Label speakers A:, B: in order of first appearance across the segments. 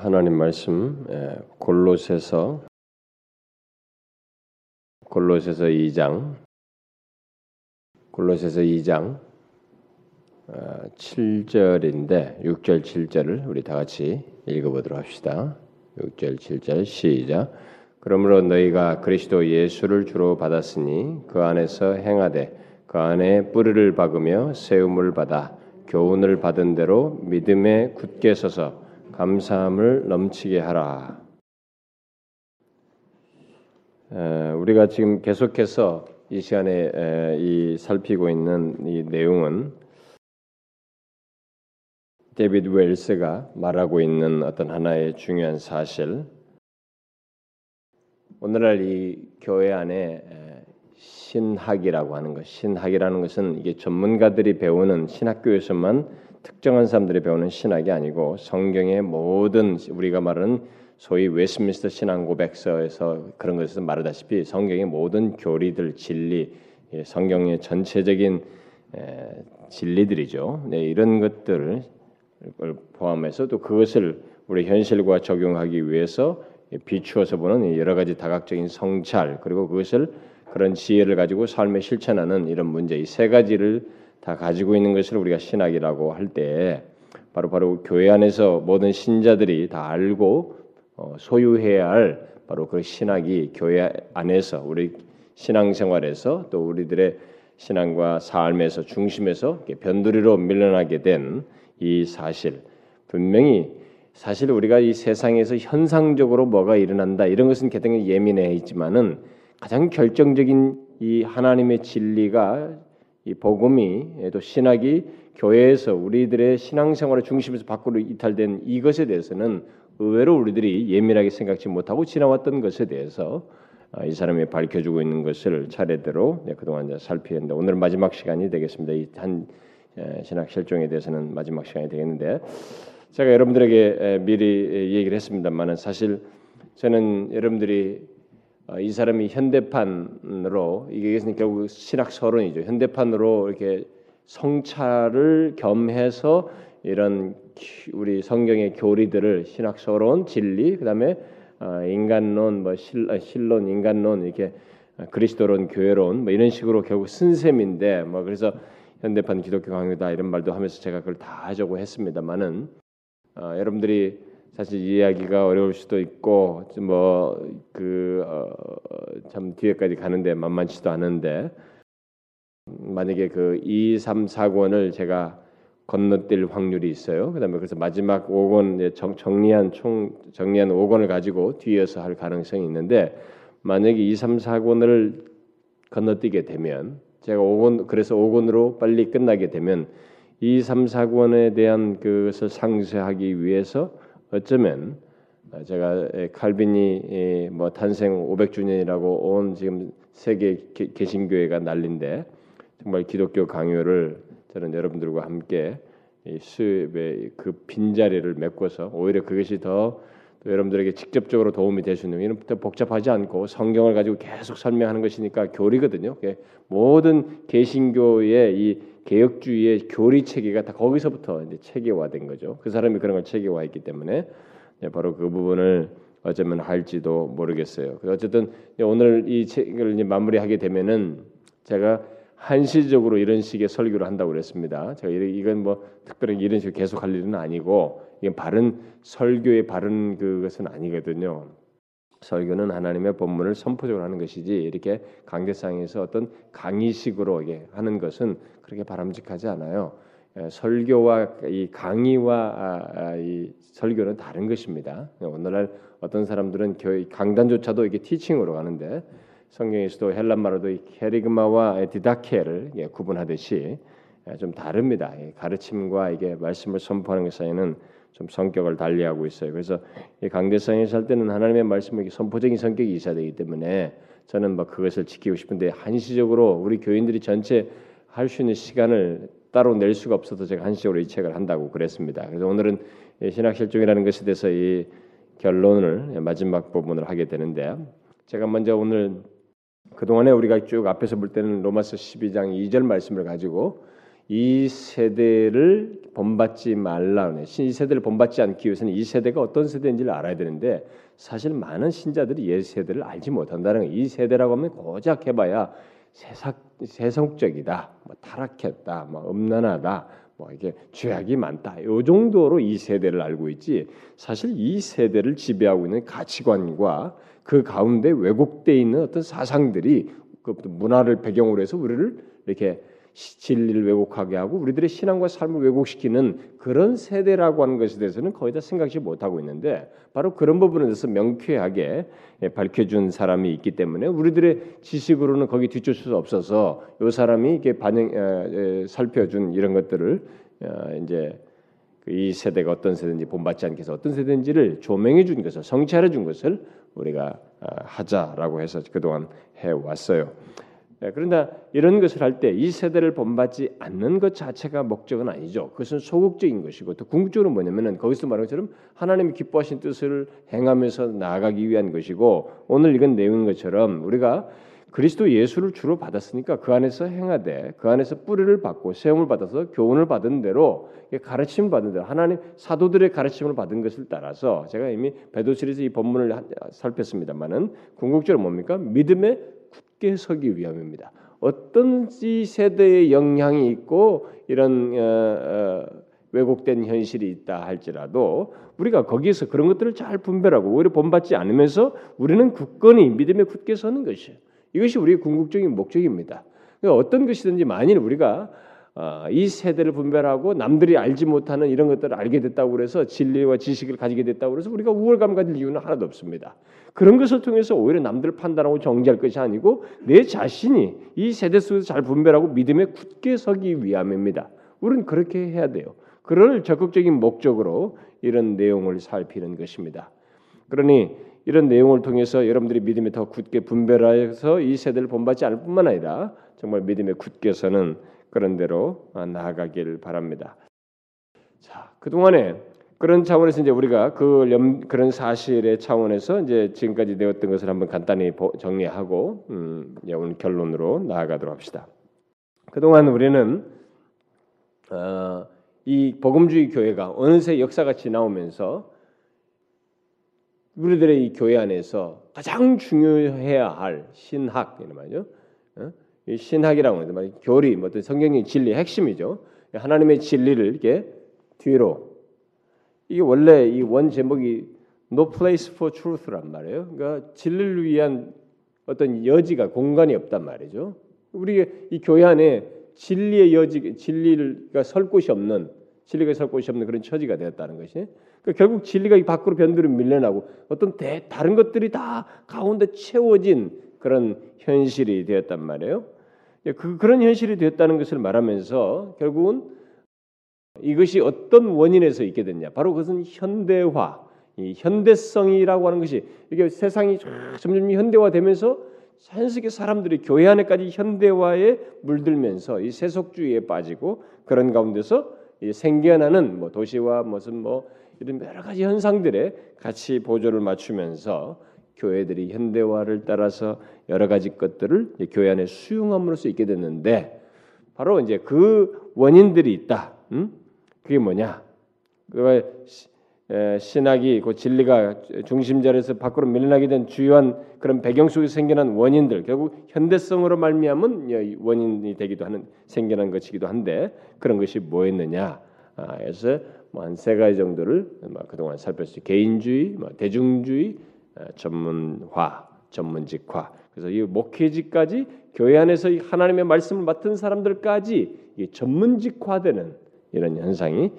A: 하나님 말씀 예, 골로새서 골로새서 2장 골로새서 2장 7절인데 6절 7절을 우리 다 같이 읽어보도록 합시다. 6절 7절 시작. 그러므로 너희가 그리스도 예수를 주로 받았으니 그 안에서 행하되 그 안에 뿌리를 박으며 세움을 받아 교훈을 받은 대로 믿음에 굳게 서서 감사함을 넘치게 하라. 우리가 지금 계속해서 이 시간에 이 살피고 있는 이 내용은 데비드 웰스가 말하고 있는 어떤 하나의 중요한 사실. 오늘날 이 교회 안에 신학이라고 하는 것, 신학이라는 것은 이게 전문가들이 배우는 신학교에서만 특정한 사람들이 배우는 신학이 아니고 성경의 모든 우리가 말하는 소위 웨스민스터 신앙 고백서에서 그런 것에서 말하다시피 성경의 모든 교리들 진리, 예, 성경의 전체적인 진리들이죠. 네, 이런 것들을 포함해서 또 그것을 우리 현실과 적용하기 위해서 비추어서 보는 여러 가지 다각적인 성찰 그리고 그것을 그런 지혜를 가지고 삶에 실천하는 이런 문제 이 세 가지를 다 가지고 있는 것을 우리가 신학이라고 할 때 바로 바로 교회 안에서 모든 신자들이 다 알고 어, 소유해야 할 바로 그 신학이 교회 안에서 우리 신앙생활에서 또 우리들의 신앙과 삶에서 중심에서 변두리로 밀려나게 된 이 사실. 분명히 사실 우리가 이 세상에서 현상적으로 뭐가 일어난다 이런 것은 개등히 예민해 있지만은 가장 결정적인 이 하나님의 진리가 이 복음이 또 신학이 교회에서 우리들의 신앙생활의 중심에서 밖으로 이탈된 이것에 대해서는 의외로 우리들이 예민하게 생각지 못하고 지나왔던 것에 대해서 아, 이 사람이 밝혀주고 있는 것을 차례대로 네, 그동안 살피는데 오늘 마지막 시간이 되겠습니다. 이 한 신학 실종에 대해서는 마지막 시간이 되겠는데 제가 여러분들에게 미리 얘기를 했습니다만은 사실 저는 여러분들이 어, 이 사람이 현대판으로 이게 결국 신학 서론이죠. 현대판으로 이렇게 성찰을 겸해서 이런 우리 성경의 교리들을 신학 서론, 진리, 그다음에 어, 인간론, 뭐 실, 실론, 인간론 이렇게 그리스도론, 교회론 뭐 이런 식으로 결국 쓴 셈인데 뭐 그래서 현대판 기독교 강요다 이런 말도 하면서 제가 그걸 다 하자고 했습니다만은 어, 여러분들이 사실 이해하기가 어려울 수도 있고 뭐그참 어, 뒤에까지 가는데 만만치도 않은데 만약에 그 2, 3, 4권을 제가 건너뛸 확률이 있어요. 그다음에 그래서 마지막 5권 정리한 총 정리한 5권을 가지고 뒤에서 할 가능성이 있는데 만약에 2, 3, 4권을 건너뛰게 되면 제가 5권 그래서 5권으로 빨리 끝나게 되면 2, 3, 4권에 대한 그것을 상쇄하기 위해서 어쩌면 제가 칼빈이 뭐 탄생 500주년이라고 온 지금 세계 개신교회가 난린데 정말 기독교 강요를 저는 여러분들과 함께 수입의 그 빈자리를 메꿔서 오히려 그것이 더 여러분들에게 직접적으로 도움이 될 수 있는 이런 복잡하지 않고 성경을 가지고 계속 설명하는 것이니까 교리거든요. 모든 개신교의 이 개혁주의의 교리 체계가 다 거기서부터 이제 체계화된 거죠. 그 사람이 그런 걸 체계화했기 때문에 바로 그 부분을 어쩌면 할지도 모르겠어요. 어쨌든 오늘 이 책을 이제 마무리하게 되면은 제가 한시적으로 이런 식의 설교를 한다고 그랬습니다. 제가 이건 뭐 특별히 이런 식으로 계속 할 일은 아니고 이건 바른 설교의 바른 그것은 아니거든요. 설교는 하나님의 본문을 선포적으로 하는 것이지 이렇게 강대상에서 어떤 강의식으로 하는 것은 그렇게 바람직하지 않아요. 설교와 이 강의와 아, 아, 이 설교는 다른 것입니다. 오늘날 어떤 사람들은 강단조차도 이게 티칭으로 가는데 성경에서도 헬란말로도 캐리그마와 디다케를 구분하듯이 좀 다릅니다. 가르침과 이게 말씀을 선포하는 것 사이는 좀 성격을 달리하고 있어요. 그래서 이 강대상에 살 때는 하나님의 말씀에 선포적인 성격이 있어야 되기 때문에 저는 뭐 그것을 지키고 싶은데 한시적으로 우리 교인들이 전체 할 수 있는 시간을 따로 낼 수가 없어서 제가 한시적으로 이 책을 한다고 그랬습니다. 그래서 오늘은 신학 실종이라는 것에 대해서 이 결론을 마지막 부분을 하게 되는데 제가 먼저 오늘 그 동안에 우리가 쭉 앞에서 볼 때는 로마서 12장 2절 말씀을 가지고 이 세대를 본받지 말라는 이 세대를 본받지 않기 위해서는 이 세대가 어떤 세대인지를 알아야 되는데 사실 많은 신자들이 옛 세대를 알지 못한다는 거예요. 이 세대라고 하면 고작 해봐야 세상 세속적이다, 뭐 타락했다, 뭐 음란하다, 뭐 이게 죄악이 많다. 요 정도로 이 세대를 알고 있지. 사실 이 세대를 지배하고 있는 가치관과 그 가운데 왜곡돼 있는 어떤 사상들이 그 문화를 배경으로 해서 우리를 이렇게 진리를 왜곡하게 하고 우리들의 신앙과 삶을 왜곡시키는 그런 세대라고 하는 것에 대해서는 거의 다 생각지 못하고 있는데 바로 그런 부분에 대해서 명쾌하게 예, 밝혀준 사람이 있기 때문에 우리들의 지식으로는 거기 뒤쫓을 수 없어서 이 사람이 이렇게 반영 살펴준 이런 것들을 어, 이제 그이 세대가 어떤 세대인지 본받지 않게 해서 어떤 세대인지를 조명해 준 것을 성찰해 준 것을 우리가 어, 하자라고 해서 그동안 해 왔어요. 예, 그런데 이런 것을 할 때 이 세대를 본받지 않는 것 자체가 목적은 아니죠. 그것은 소극적인 것이고 또 궁극적으로 뭐냐면은 거기서 말한 것처럼 하나님이 기뻐하신 뜻을 행하면서 나아가기 위한 것이고 오늘 읽은 내용인 것처럼 우리가 그리스도 예수를 주로 받았으니까 그 안에서 행하되 그 안에서 뿌리를 받고 세움을 받아서 교훈을 받은 대로 가르침을 받은 대로 하나님 사도들의 가르침을 받은 것을 따라서 제가 이미 베드로시리즈 이 본문을 살폈습니다만은 궁극적으로 뭡니까 믿음의 굳게 서기 위함입니다. 어떤 이 세대의 영향이 있고 이런 어, 어, 왜곡된 현실이 있다 할지라도 우리가 거기에서 그런 것들을 잘 분별하고 오히려 본받지 않으면서 우리는 굳건히 믿음에 굳게 서는 것이에요. 이것이 우리의 궁극적인 목적입니다. 그러니까 어떤 것이든지 만일 우리가 어, 이 세대를 분별하고 남들이 알지 못하는 이런 것들을 알게 됐다고 그래서 진리와 지식을 가지게 됐다고 그래서 우리가 우월감 가질 이유는 하나도 없습니다. 그런 것을 통해서 오히려 남들을 판단하고 정지할 것이 아니고 내 자신이 이 세대 속에서 잘 분별하고 믿음에 굳게 서기 위함입니다. 우리는 그렇게 해야 돼요. 그럴 적극적인 목적으로 이런 내용을 살피는 것입니다. 그러니 이런 내용을 통해서 여러분들이 믿음에 더 굳게 분별하여서 이 세대를 본받지 않을 뿐만 아니라 정말 믿음에 굳게 서는 그런 대로 나아가길 바랍니다. 자, 그동안에 그런 차원에서 이제 우리가 그 염, 그런 사실의 차원에서 이제 지금까지 내었던 것을 한번 간단히 정리하고 음, 오늘 결론으로 나아가도록 합시다. 그동안 우리는 어, 이 복음주의 교회가 어느새 역사가 지나오면서 우리들의 이 교회 안에서 가장 중요해야 할 신학 이런 말이죠. 어? 이 신학이라고 하는 말 교리, 뭐 어떤 성경의 진리 핵심이죠. 하나님의 진리를 이렇게 뒤로 이게 원래 이 원 제목이 No Place for Truth란 말이에요. 그러니까 진리를 위한 어떤 여지가 공간이 없단 말이죠. 우리 이 교회 안에 진리의 여지, 진리가 설 곳이 없는 진리가 설 곳이 없는 그런 처지가 되었다는 것이. 그러니까 결국 진리가 이 밖으로 변두리 밀려나고 어떤 대, 다른 것들이 다 가운데 채워진 그런 현실이 되었단 말이에요. 그, 그런 현실이 되었다는 것을 말하면서 결국은 이것이 어떤 원인에서 있게 됐냐? 바로 그것은 현대화, 이 현대성이라고 하는 것이 이게 세상이 점점 현대화되면서 자연스럽게 사람들이 교회 안에까지 현대화에 물들면서 이 세속주의에 빠지고 그런 가운데서 생겨나는 뭐 도시와 무슨 뭐 이런 여러 가지 현상들에 같이 보조를 맞추면서 교회들이 현대화를 따라서 여러 가지 것들을 교회 안에 수용함으로써 있게 됐는데 바로 이제 그 원인들이 있다. 음? 그게 뭐냐? 그 신학이 그 진리가 중심 자리에서 밖으로 밀려나게 된 주요한 그런 배경 속에 생겨난 원인들 결국 현대성으로 말미암은 원인이 되기도 하는 생겨난 것이기도 한데 그런 것이 뭐였느냐? 아, 그래서 뭐 한 세 가지 정도를 뭐 그동안 살폈어요. 개인주의, 뭐 대중주의, 전문화, 전문직화. 그래서 이 목회직까지 교회 안에서 하나님의 말씀을 맡은 사람들까지 전문직화되는 이런 현상이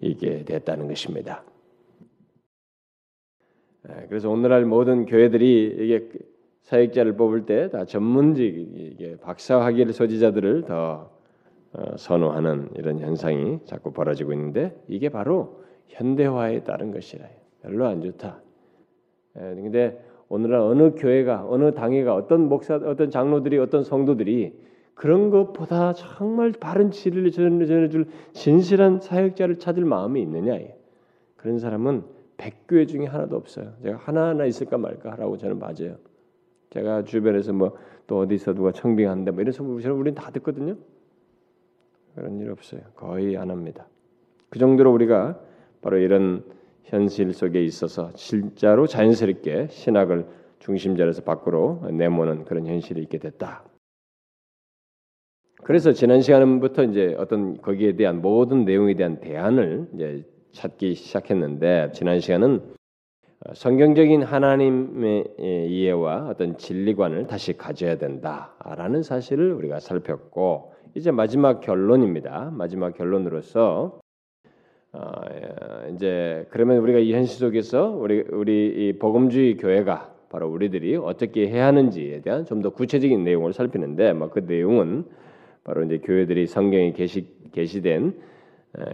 A: 이게 됐다는 것입니다. 그래서 오늘날 모든 교회들이 이게 사역자를 뽑을 때 다 전문직 박사학위를 소지자들을 더 어, 선호하는 이런 현상이 자꾸 벌어지고 있는데 이게 바로 현대화에 따른 것이라. 별로 안 좋다. 근데 오늘날 어느 교회가 어느 당회가 어떤 목사 어떤 장로들이 어떤 성도들이 그런 것보다 정말 바른 진리를 전해줄 진실한 사역자를 찾을 마음이 있느냐 그런 사람은 백교회 중에 하나도 없어요. 제가 하나하나 있을까 말까 하라고 저는 맞아요. 제가 주변에서 뭐 또 어디서 누가 청빙한다 뭐 이런 소문을 우리는 다 듣거든요. 그런 일 없어요. 거의 안 합니다. 그 정도로 우리가 바로 이런 현실 속에 있어서 진짜로 자연스럽게 신학을 중심자리에서 밖으로 내모는 그런 현실이 있게 됐다. 그래서 지난 시간부터 이제 어떤 거기에 대한 모든 내용에 대한 대안을 이제 찾기 시작했는데 지난 시간은 성경적인 하나님의 이해와 어떤 진리관을 다시 가져야 된다라는 사실을 우리가 살폈고 이제 마지막 결론입니다. 마지막 결론으로서 어, 이제 그러면 우리가 이 현실 속에서 우리 우리 이 복음주의 교회가 바로 우리들이 어떻게 해야 하는지에 대한 좀 더 구체적인 내용을 살피는데 뭐 그 내용은 바로 이제 교회들이 성경에 계시 계시된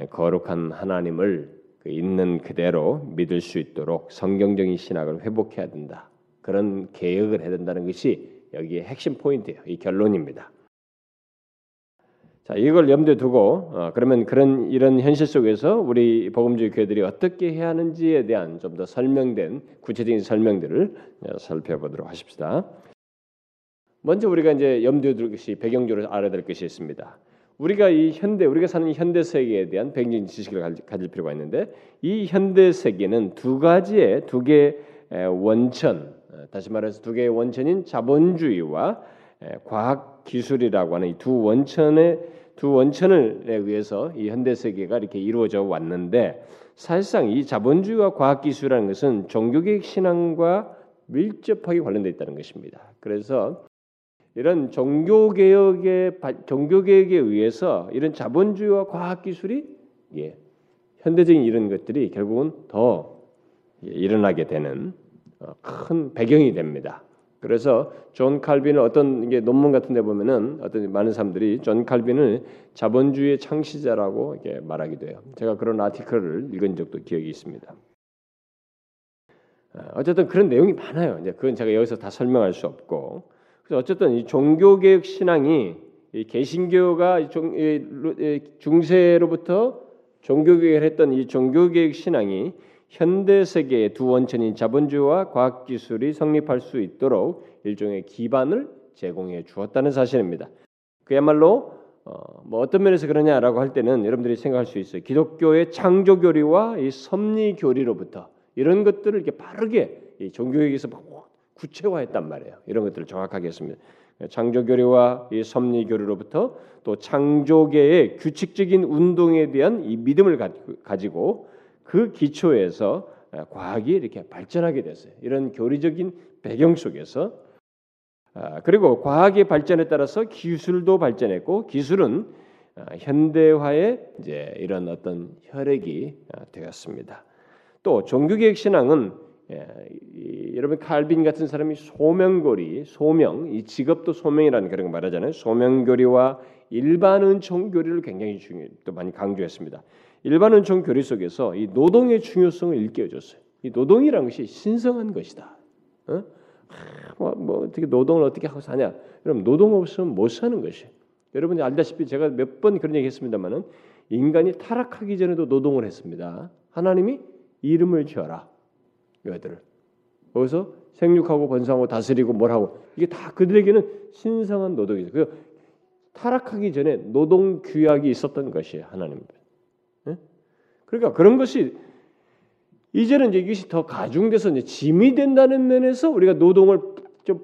A: 거룩한 하나님을 그 있는 그대로 믿을 수 있도록 성경적인 신학을 회복해야 된다. 그런 개혁을 해야 된다는 것이 여기에 핵심 포인트예요. 이 결론입니다. 자, 이걸 염두에 두고 어, 그러면 그런 이런 현실 속에서 우리 복음주의 교회들이 어떻게 해야 하는지에 대한 좀 더 설명된 구체적인 설명들을 살펴보도록 하십시다. 먼저 우리가 이제 염두에 둘 것이 배경적으로 알아야 될 것이 있습니다. 우리가 이 현대 우리가 사는 현대 세계에 대한 배경 지식을 가질 필요가 있는데 이 현대 세계는 두 가지의 두 개의 원천 어, 다시 말해서 두 개의 원천인 자본주의와 과학 기술이라고 하는 이 두 원천의 두 원천을 의해서 이 현대 세계가 이렇게 이루어져 왔는데 사실상 이 자본주의와 과학 기술이라는 것은 종교개혁 신앙과 밀접하게 관련되어 있다는 것입니다. 그래서 이런 종교 개혁의 종교 개혁에 의해서 이런 자본주의와 과학 기술이 예, 현대적인 이런 것들이 결국은 더 일어나게 되는 어, 큰 배경이 됩니다. 그래서 존 칼빈을 어떤 게 논문 같은 데 보면은 어떤 많은 사람들이 존 칼빈을 자본주의의 창시자라고 이렇게 말하기도 해요. 제가 그런 article을 읽은 적도 기억이 있습니다. 어, 어쨌든 그런 내용이 많아요. 이제 그건 제가 여기서 다 설명할 수 없고 그래서 어쨌든 이 종교개혁 신앙이 이 개신교가 종, 이, 중세로부터 종교개혁을 했던 이 종교개혁 신앙이 현대 세계의 두 원천인 자본주의와 과학기술이 성립할 수 있도록 일종의 기반을 제공해 주었다는 사실입니다. 그야말로 어, 뭐 어떤 면에서 그러냐라고 할 때는 여러분들이 생각할 수 있어요. 기독교의 창조 교리와 이 섭리 교리로부터 이런 것들을 이렇게 빠르게 이 종교에게서 구체화했단 말이에요. 이런 것들을 정확하게 했습니다. 창조 교리와 이 섭리 교리로부터 또 창조계의 규칙적인 운동에 대한 이 믿음을 가지고 그 기초에서 과학이 이렇게 발전하게 됐어요. 이런 교리적인 배경 속에서 아, 그리고 과학의 발전에 따라서 기술도 발전했고 기술은 아, 현대화의 이제 이런 어떤 혈액이 아, 되었습니다. 또 종교개혁 신앙은 예, 여러분 칼빈 같은 사람이 소명교리, 소명, 이 직업도 소명이라는 그런 거 말하잖아요. 소명교리와 일반 은총교리를 굉장히 중요, 또 많이 강조했습니다. 일반 은총 교리 속에서 이 노동의 중요성을 일깨워줬어요. 이 노동이라는 것이 신성한 것이다. 어? 뭐, 뭐, 어떻게 노동을 어떻게 하고 사냐? 여러분 노동 없으면 못 사는 것이. 여러분이 알다시피 제가 몇 번 그런 얘기했습니다만은 인간이 타락하기 전에도 노동을 했습니다. 하나님이 이름을 지어라 여들을 거기서 생육하고 번성하고 다스리고 뭘 하고 이게 다 그들에게는 신성한 노동이죠. 그 타락하기 전에 노동 규약이 있었던 것이 하나님입니다. 그러니까 그런 것이 이제는 이제 이것이 더 가중돼서 이제 짐이 된다는 면에서 우리가 노동을 좀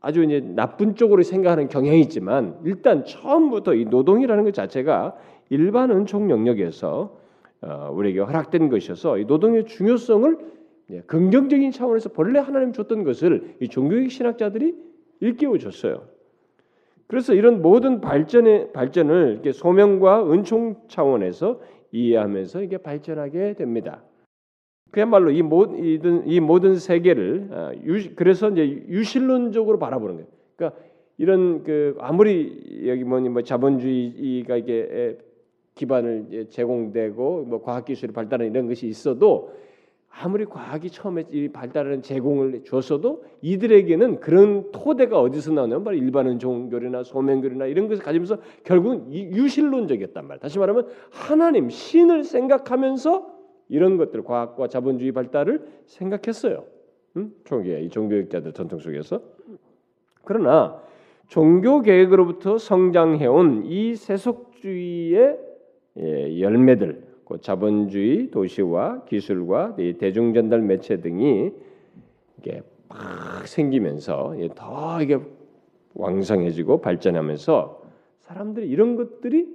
A: 아주 이제 나쁜 쪽으로 생각하는 경향이 있지만 일단 처음부터 이 노동이라는 것 자체가 일반 은총 영역에서 어, 우리에게 허락된 것이어서 이 노동의 중요성을 긍정적인 차원에서 본래 하나님 줬던 것을 이 종교적 신학자들이 일깨워 줬어요. 그래서 이런 모든 발전의 발전을 이렇게 소명과 은총 차원에서 이해하면서 이게 발전하게 됩니다. 그야말로 이 모든 이 모든 세계를 아, 그래서 이제 유실론적으로 바라보는 거예요. 그러니까 이런 그 아무리 여기 뭐니 뭐 자본주의가 이게 기반을 제공되고 뭐 과학 기술이 발달하는 이런 것이 있어도 아무리 과학이 처음에 발달하는 제공을 줬어도 이들에게는 그런 토대가 어디서 나오냐면 바로 일반은 종교리나 소명교리나 이런 것을 가지면서 결국은 유실론적이었단 말이야. 다시 말하면 하나님 신을 생각하면서 이런 것들 과학과 자본주의 발달을 생각했어요. 응? 초기에 이 종교학자들 전통 속에서 그러나 종교 계획으로부터 성장해온 이 세속 세속주의의 예, 열매들, 그 자본주의 도시와 기술과 대중전달 매체 등이 이게 막 생기면서 더 이게 왕성해지고 발전하면서 사람들이 이런 것들이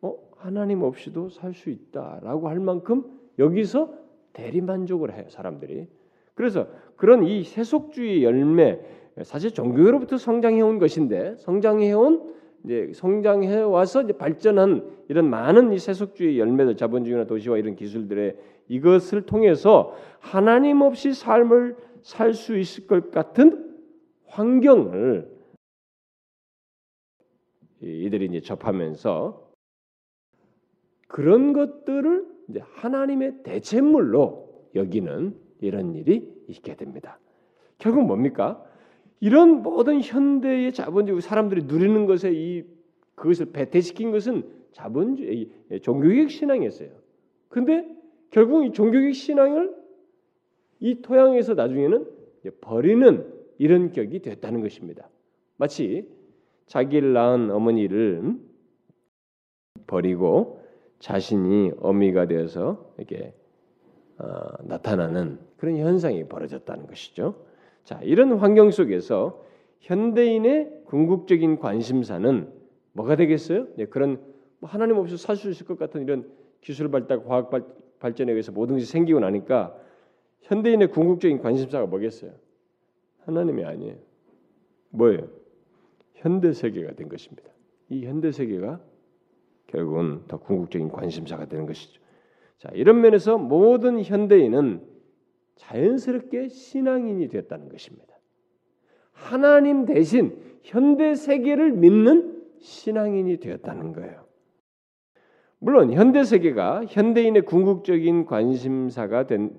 A: 어, 하나님 없이도 살 수 있다라고 할 만큼 여기서 대리 만족을 해요 사람들이. 그래서 그런 이 세속주의 열매 사실 종교로부터 성장해 온 것인데 성장해 온 이제 성장해 와서 이제 발전한 이런 많은 이 세속주의 열매들 자본주의나 도시와 이런 기술들의 이것을 통해서 하나님 없이 삶을 살 수 있을 것 같은 환경을 이들이 이제 접하면서 그런 것들을 이제 하나님의 대체물로 여기는 이런 일이 있게 됩니다. 결국 뭡니까? 이런 모든 현대의 자본주의 사람들이 누리는 것에 이 그것을 배태시킨 것은 자본주의 종교적 신앙이었어요. 근데 결국 이 종교적 신앙을 이 토양에서 나중에는 버리는 이런 격이 됐다는 것입니다. 마치 자기를 낳은 어머니를 버리고 자신이 어미가 되어서 이렇게 어, 나타나는 그런 현상이 벌어졌다는 것이죠. 자, 이런 환경 속에서 현대인의 궁극적인 관심사는 뭐가 되겠어요? 네, 그런 뭐 하나님 없이 살 수 있을 것 같은 이런 기술 발달, 과학 발 전에 의해서 모든 것이 생기고 나니까 현대인의 궁극적인 관심사가 뭐겠어요? 하나님이 아니에요. 뭐예요? 현대 세계가 된 것입니다. 이 현대 세계가 결국은 더 궁극적인 관심사가 되는 것이죠. 자, 이런 면에서 모든 현대인은 자연스럽게 신앙인이 되었다는 것입니다. 하나님 대신 현대 세계를 믿는 신앙인이 되었다는 거예요. 물론 현대 세계가 현대인의 궁극적인 관심사가 된,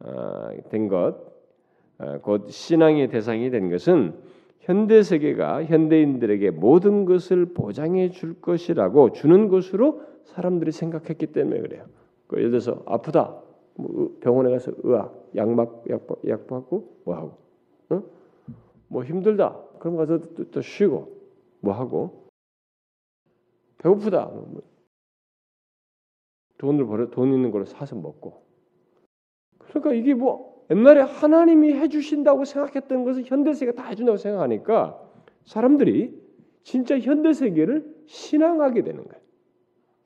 A: 어, 된 것, 어, 곧 신앙의 대상이 된 것은 현대 세계가 현대인들에게 모든 것을 보장해 줄 것이라고 주는 것으로 사람들이 생각했기 때문에 그래요. 그 예를 들어서 아프다, 뭐 병원에 가서 의학, 약막 약, 약 받고 뭐 하고, 어? 뭐 힘들다, 그럼 가서 또, 또 쉬고 뭐 하고, 배고프다, 뭐 돈을 벌어 돈 있는 걸 사서 먹고. 그러니까 이게 뭐 옛날에 하나님이 해주신다고 생각했던 것을 현대 세계가 다 해준다고 생각하니까 사람들이 진짜 현대 세계를 신앙하게 되는 거예요.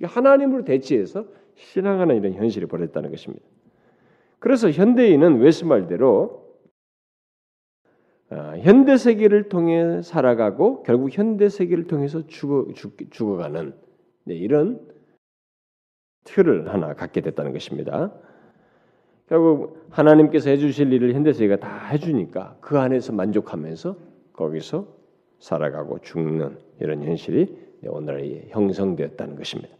A: 하나님으로 대치해서 신앙하는 이런 현실이 벌어졌다는 것입니다. 그래서 현대인은 웨스 말대로 아, 현대 세계를 통해 살아가고 결국 현대 세계를 통해서 죽어 죽, 어가는 네, 이런 틀을 하나 갖게 됐다는 것입니다. 결국 하나님께서 해주실 일을 현대 세계가 다 해주니까 그 안에서 만족하면서 거기서 살아가고 죽는 이런 현실이 오늘날 형성되었다는 것입니다.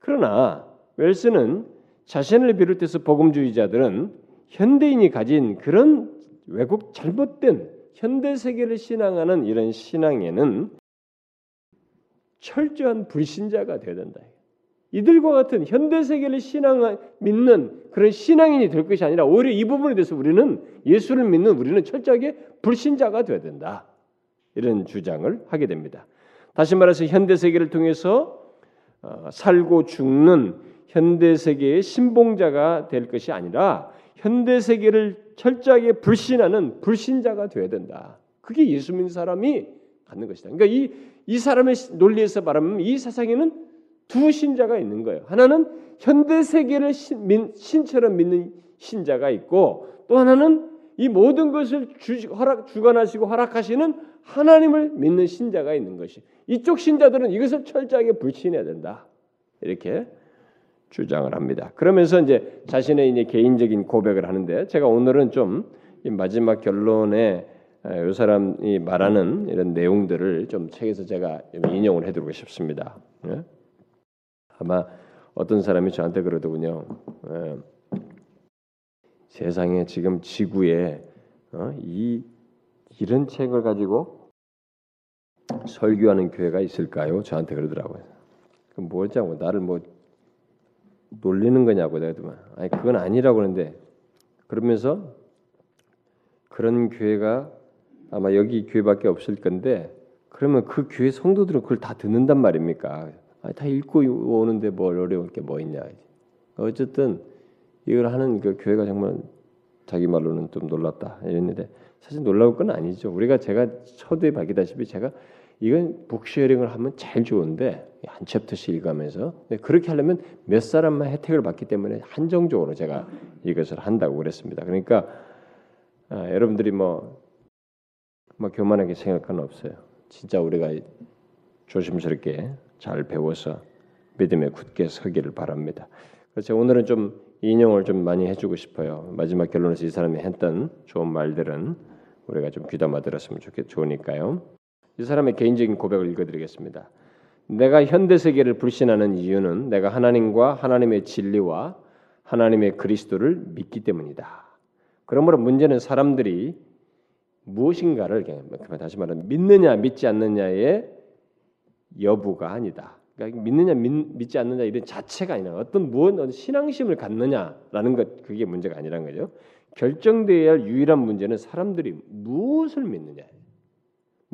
A: 그러나 웰스는 자신을 비롯해서 복음주의자들은 현대인이 가진 그런 외국 잘못된 현대 세계를 신앙하는 이런 신앙에는 철저한 불신자가 되어야 된다. 이들과 같은 현대 세계를 신앙 믿는 그런 신앙인이 될 것이 아니라 오히려 이 부분에 대해서 우리는 예수를 믿는 우리는 철저하게 불신자가 되어야 된다. 이런 주장을 하게 됩니다. 다시 말해서 현대 세계를 통해서 어, 살고 죽는 현대 세계의 신봉자가 될 것이 아니라 현대 세계를 철저하게 불신하는 불신자가 되어야 된다. 그게 예수 믿는 사람이 갖는 것이다. 그러니까 이, 이 사람의 논리에서 말하면 이 세상에는 두 신자가 있는 거예요. 하나는 현대 세계를 신, 신처럼 믿는 신자가 있고 또 하나는 이 모든 것을 주, 허락 주관하시고 허락하시는 하나님을 믿는 신자가 있는 것이. 이쪽 신자들은 이것을 철저하게 불신해야 된다. 이렇게 주장을 합니다. 그러면서 이제 자신의 이제 개인적인 고백을 하는데 제가 오늘은 좀 마지막 결론에 이 사람이 말하는 이런 내용들을 좀 책에서 제가 인용을 해드리고 싶습니다. 예? 아마 어떤 사람이 저한테 그러더군요. 예, 세상에 지금 지구에 어, 이 이런 책을 가지고 설교하는 교회가 있을까요? 저한테 그러더라고요. 그럼 뭐냐고 나를 뭐 놀리는 거냐고 내가 그만 아니 그건 아니라고 하는데 그러면서 그런 교회가 아마 여기 교회밖에 없을 건데 그러면 그 교회 성도들은 그걸 다 듣는단 말입니까? 아, 다 읽고 오는데 뭘 어려울 게 뭐 있냐. 어쨌든 이걸 하는 그 교회가 정말 자기 말로는 좀 놀랍다 이랬는데 사실 놀라울 건 아니죠. 우리가 제가 초두에 밝히다시피 제가 이건 북쉐어링을 하면 제일 좋은데 한 챕터씩 읽으면서 그렇게 하려면 몇 사람만 혜택을 받기 때문에 한정적으로 제가 이것을 한다고 그랬습니다. 그러니까 아, 여러분들이 뭐, 뭐 교만하게 생각할 건 없어요. 진짜 우리가 조심스럽게 잘 배워서 믿음에 굳게 서기를 바랍니다. 그래서 오늘은 좀 인용을 좀 많이 해주고 싶어요. 마지막 결론에서 이 사람이 했던 좋은 말들은 우리가 좀 귀담아 들었으면 좋겠 좋으니까요. 이 사람의 개인적인 고백을 읽어드리겠습니다. 내가 현대 세계를 불신하는 이유는 내가 하나님과 하나님의 진리와 하나님의 그리스도를 믿기 때문이다. 그러므로 문제는 사람들이 무엇인가를 다시 말하면 믿느냐 믿지 않느냐의 여부가 아니다. 그러니까 믿느냐 믿, 지 않느냐 이런 자체가 아니라 어떤 무언 신앙심을 갖느냐라는 것 그게 문제가 아니라는 거죠. 결정되어야 할 유일한 문제는 사람들이 무엇을 믿느냐,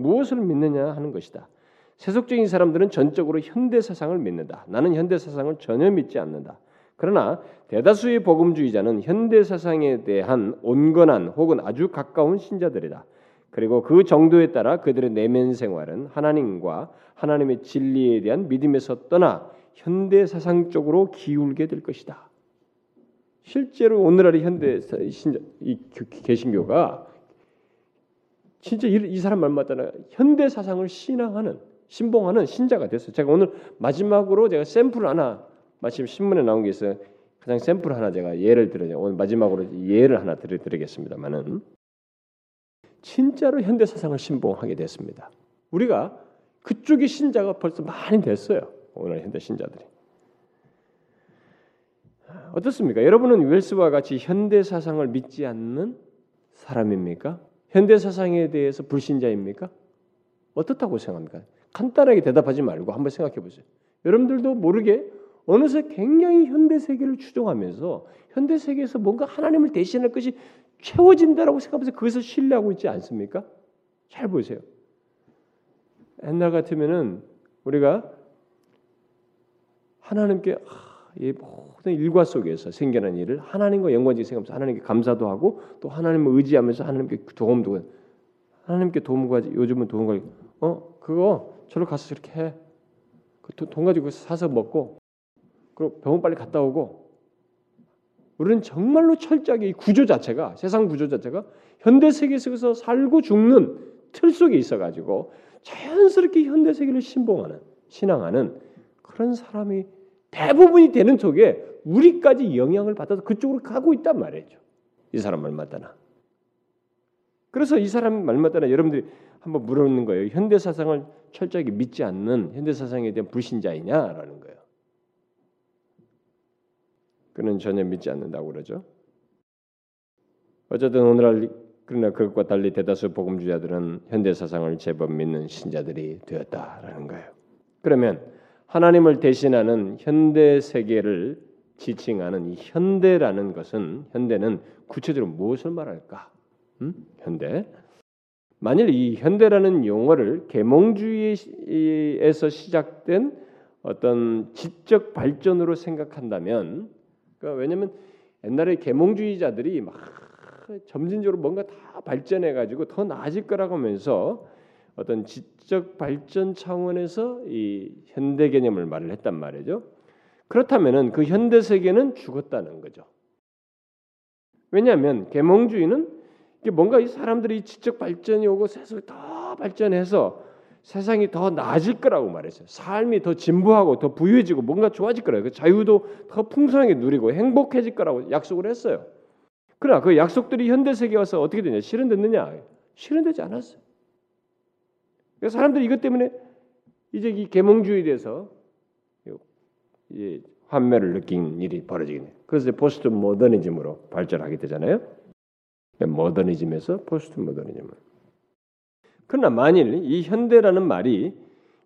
A: 무엇을 믿느냐 하는 것이다. 세속적인 사람들은 전적으로 현대 사상을 믿는다. 나는 현대 사상을 전혀 믿지 않는다. 그러나 대다수의 복음주의자는 현대 사상에 대한 온건한 혹은 아주 가까운 신자들이다. 그리고 그 정도에 따라 그들의 내면 생활은 하나님과 하나님의 진리에 대한 믿음에서 떠나 현대 사상 쪽으로 기울게 될 것이다. 실제로 오늘날의 현대 신자 이 개신교가 진짜 이, 사람 말 맞잖아요. 현대 사상을 신앙하는 신봉하는 신자가 됐어요. 제가 오늘 마지막으로 제가 샘플 하나 마침 신문에 나온 게 있어요. 가장 샘플 하나 제가 예를 들어요. 오늘 마지막으로 예를 하나 드리겠습니다만은 진짜로 현대 사상을 신봉하게 됐습니다. 우리가 그쪽의 신자가 벌써 많이 됐어요. 오늘 현대 신자들이. 어떻습니까? 여러분은 웰스와 같이 현대 사상을 믿지 않는 사람입니까? 현대 사상에 대해서 불신자입니까? 어떻다고 생각합니까? 간단하게 대답하지 말고 한번 생각해 보세요. 여러분들도 모르게 어느새 굉장히 현대 세계를 추종하면서 현대 세계에서 뭔가 하나님을 대신할 것이 채워진다라고 생각하면서 그것을 신뢰하고 있지 않습니까? 잘 보세요. 옛날 같으면은 우리가 하나님께 이 모든 일과 속에서 생겨난 일을 하나님과 연관지게 생각하면서 하나님께 감사도 하고 또 하나님을 의지하면서 하나님께 도움도 하나님께 도움 과 요즘은 도움 가어 그거 저로 가서 이렇게 해. 그돈 가지고 사서 먹고 그리고 병원 빨리 갔다 오고 우리는 정말로 철저하게 이 구조 자체가 세상 구조 자체가 현대 세계 속에서 살고 죽는 틀 속에 있어 가지고 자연스럽게 현대 세계를 신봉하는 신앙하는 그런 사람이 대부분이 되는 속에 우리까지 영향을 받아서 그쪽으로 가고 있단 말이죠. 이 사람 말마다나. 그래서 이 사람 말마다나 여러분들이 한번 물어보는 거예요. 현대 사상을 철저하게 믿지 않는 현대 사상에 대한 불신자이냐라는 거예요. 그는 전혀 믿지 않는다고 그러죠. 어쨌든 오늘날 그러나 그것과 달리 대다수 복음주의자들은 현대 사상을 제법 믿는 신자들이 되었다라는 거예요. 그러면 하나님을 대신하는 현대 세계를 지칭하는 이 현대라는 것은 현대는 구체적으로 무엇을 말할까? 음? 현대. 만일 이 현대라는 용어를 계몽주의에서 시작된 어떤 지적 발전으로 생각한다면 그러니까 왜냐하면 옛날에 계몽주의자들이 막 점진적으로 뭔가 다 발전해 가지고 더 나아질 거라고 하면서 어떤 지적 발전 차원에서 이 현대 개념을 말을 했단 말이죠. 그렇다면은 그 현대 세계는 죽었다는 거죠. 왜냐하면 계몽주의는 뭔가 이 사람들이 지적 발전이 오고 세상이 더 발전해서 세상이 더 나아질 거라고 말했어요. 삶이 더 진부하고 더 부유해지고 뭔가 좋아질 거라고. 그 자유도 더 풍성하게 누리고 행복해질 거라고 약속을 했어요. 그러나 그 약속들이 현대 세계에 와서 어떻게 되냐? 실현됐느냐? 실현되지 않았어요. 그래서 사람들이 이것 때문에 이제 이 계몽주의에 대해서 환멸을 느낀 일이 벌어지겠네. 그래서 포스트 모더니즘으로 발전하게 되잖아요. 모더니즘에서 포스트 모더니즘으로. 그러나 만일 이 현대라는 말이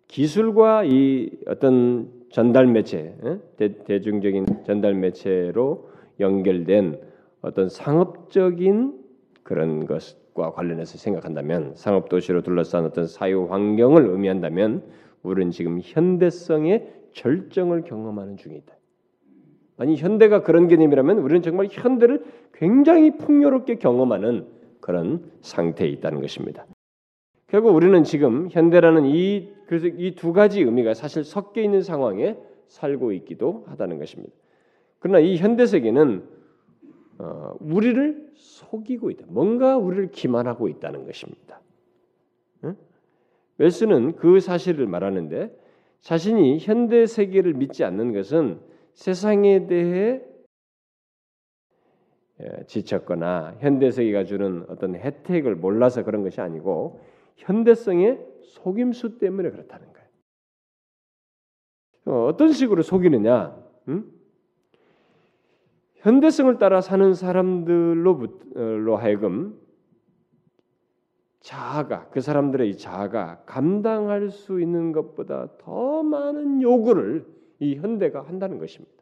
A: 기술과 이 어떤 전달 매체, 대, 중적인 전달 매체로 연결된 어떤 상업적인 그런 것 과 관련해서 생각한다면 상업 도시로 둘러싼 어떤 사유 환경을 의미한다면 우리는 지금 현대성의 절정을 경험하는 중이다. 아니 현대가 그런 개념이라면 우리는 정말 현대를 굉장히 풍요롭게 경험하는 그런 상태에 있다는 것입니다. 결국 우리는 지금 현대라는 이 그래서 이 두 가지 의미가 사실 섞여 있는 상황에 살고 있기도 하다는 것입니다. 그러나 이 현대 세계는 어, 우리를 속이고 있다. 뭔가 우리를 기만하고 있다는 것입니다. 응? 웰스는 그 사실을 말하는데 자신이 현대 세계를 믿지 않는 것은 세상에 대해 예, 지쳤거나 현대 세계가 주는 어떤 혜택을 몰라서 그런 것이 아니고 현대성의 속임수 때문에 그렇다는 거예요. 어, 어떤 식으로 속이느냐? 음? 현대성을 따라 사는 사람들로 하여금 자아가 그 사람들의 이 자아가 감당할 수 있는 것보다 더 많은 요구를 이 현대가 한다는 것입니다.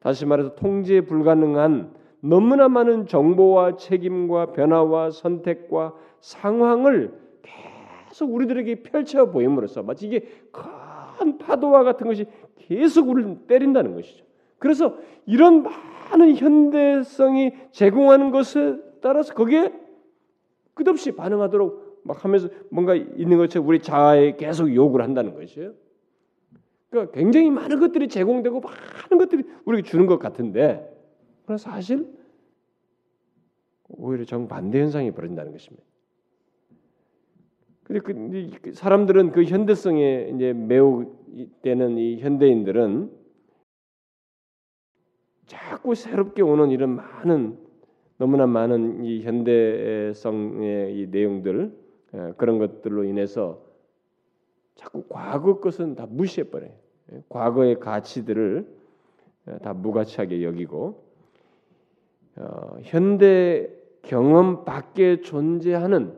A: 다시 말해서 통제 불가능한 너무나 많은 정보와 책임과 변화와 선택과 상황을 계속 우리들에게 펼쳐 보임으로써 마치 이게 큰 파도와 같은 것이 계속 우리를 때린다는 것이죠. 그래서 이런 많은 현대성이 제공하는 것에 따라서 거기에 끝없이 반응하도록 막 하면서 뭔가 있는 것처럼 우리 자아에 계속 요구를 한다는 것이에요. 그러니까 굉장히 많은 것들이 제공되고 많은 것들이 우리에게 주는 것 같은데 그러나 사실 오히려 정반대 현상이 벌어진다는 것입니다. 근데 그 사람들은 그 현대성에 이제 매우 되는 이 현대인들은 자꾸 새롭게 오는 이런 많은 너무나 많은 이 현대성의 이 내용들 그런 것들로 인해서 자꾸 과거 것은 다 무시해 버려요. 과거의 가치들을 다 무가치하게 여기고 어, 현대 경험 밖에 존재하는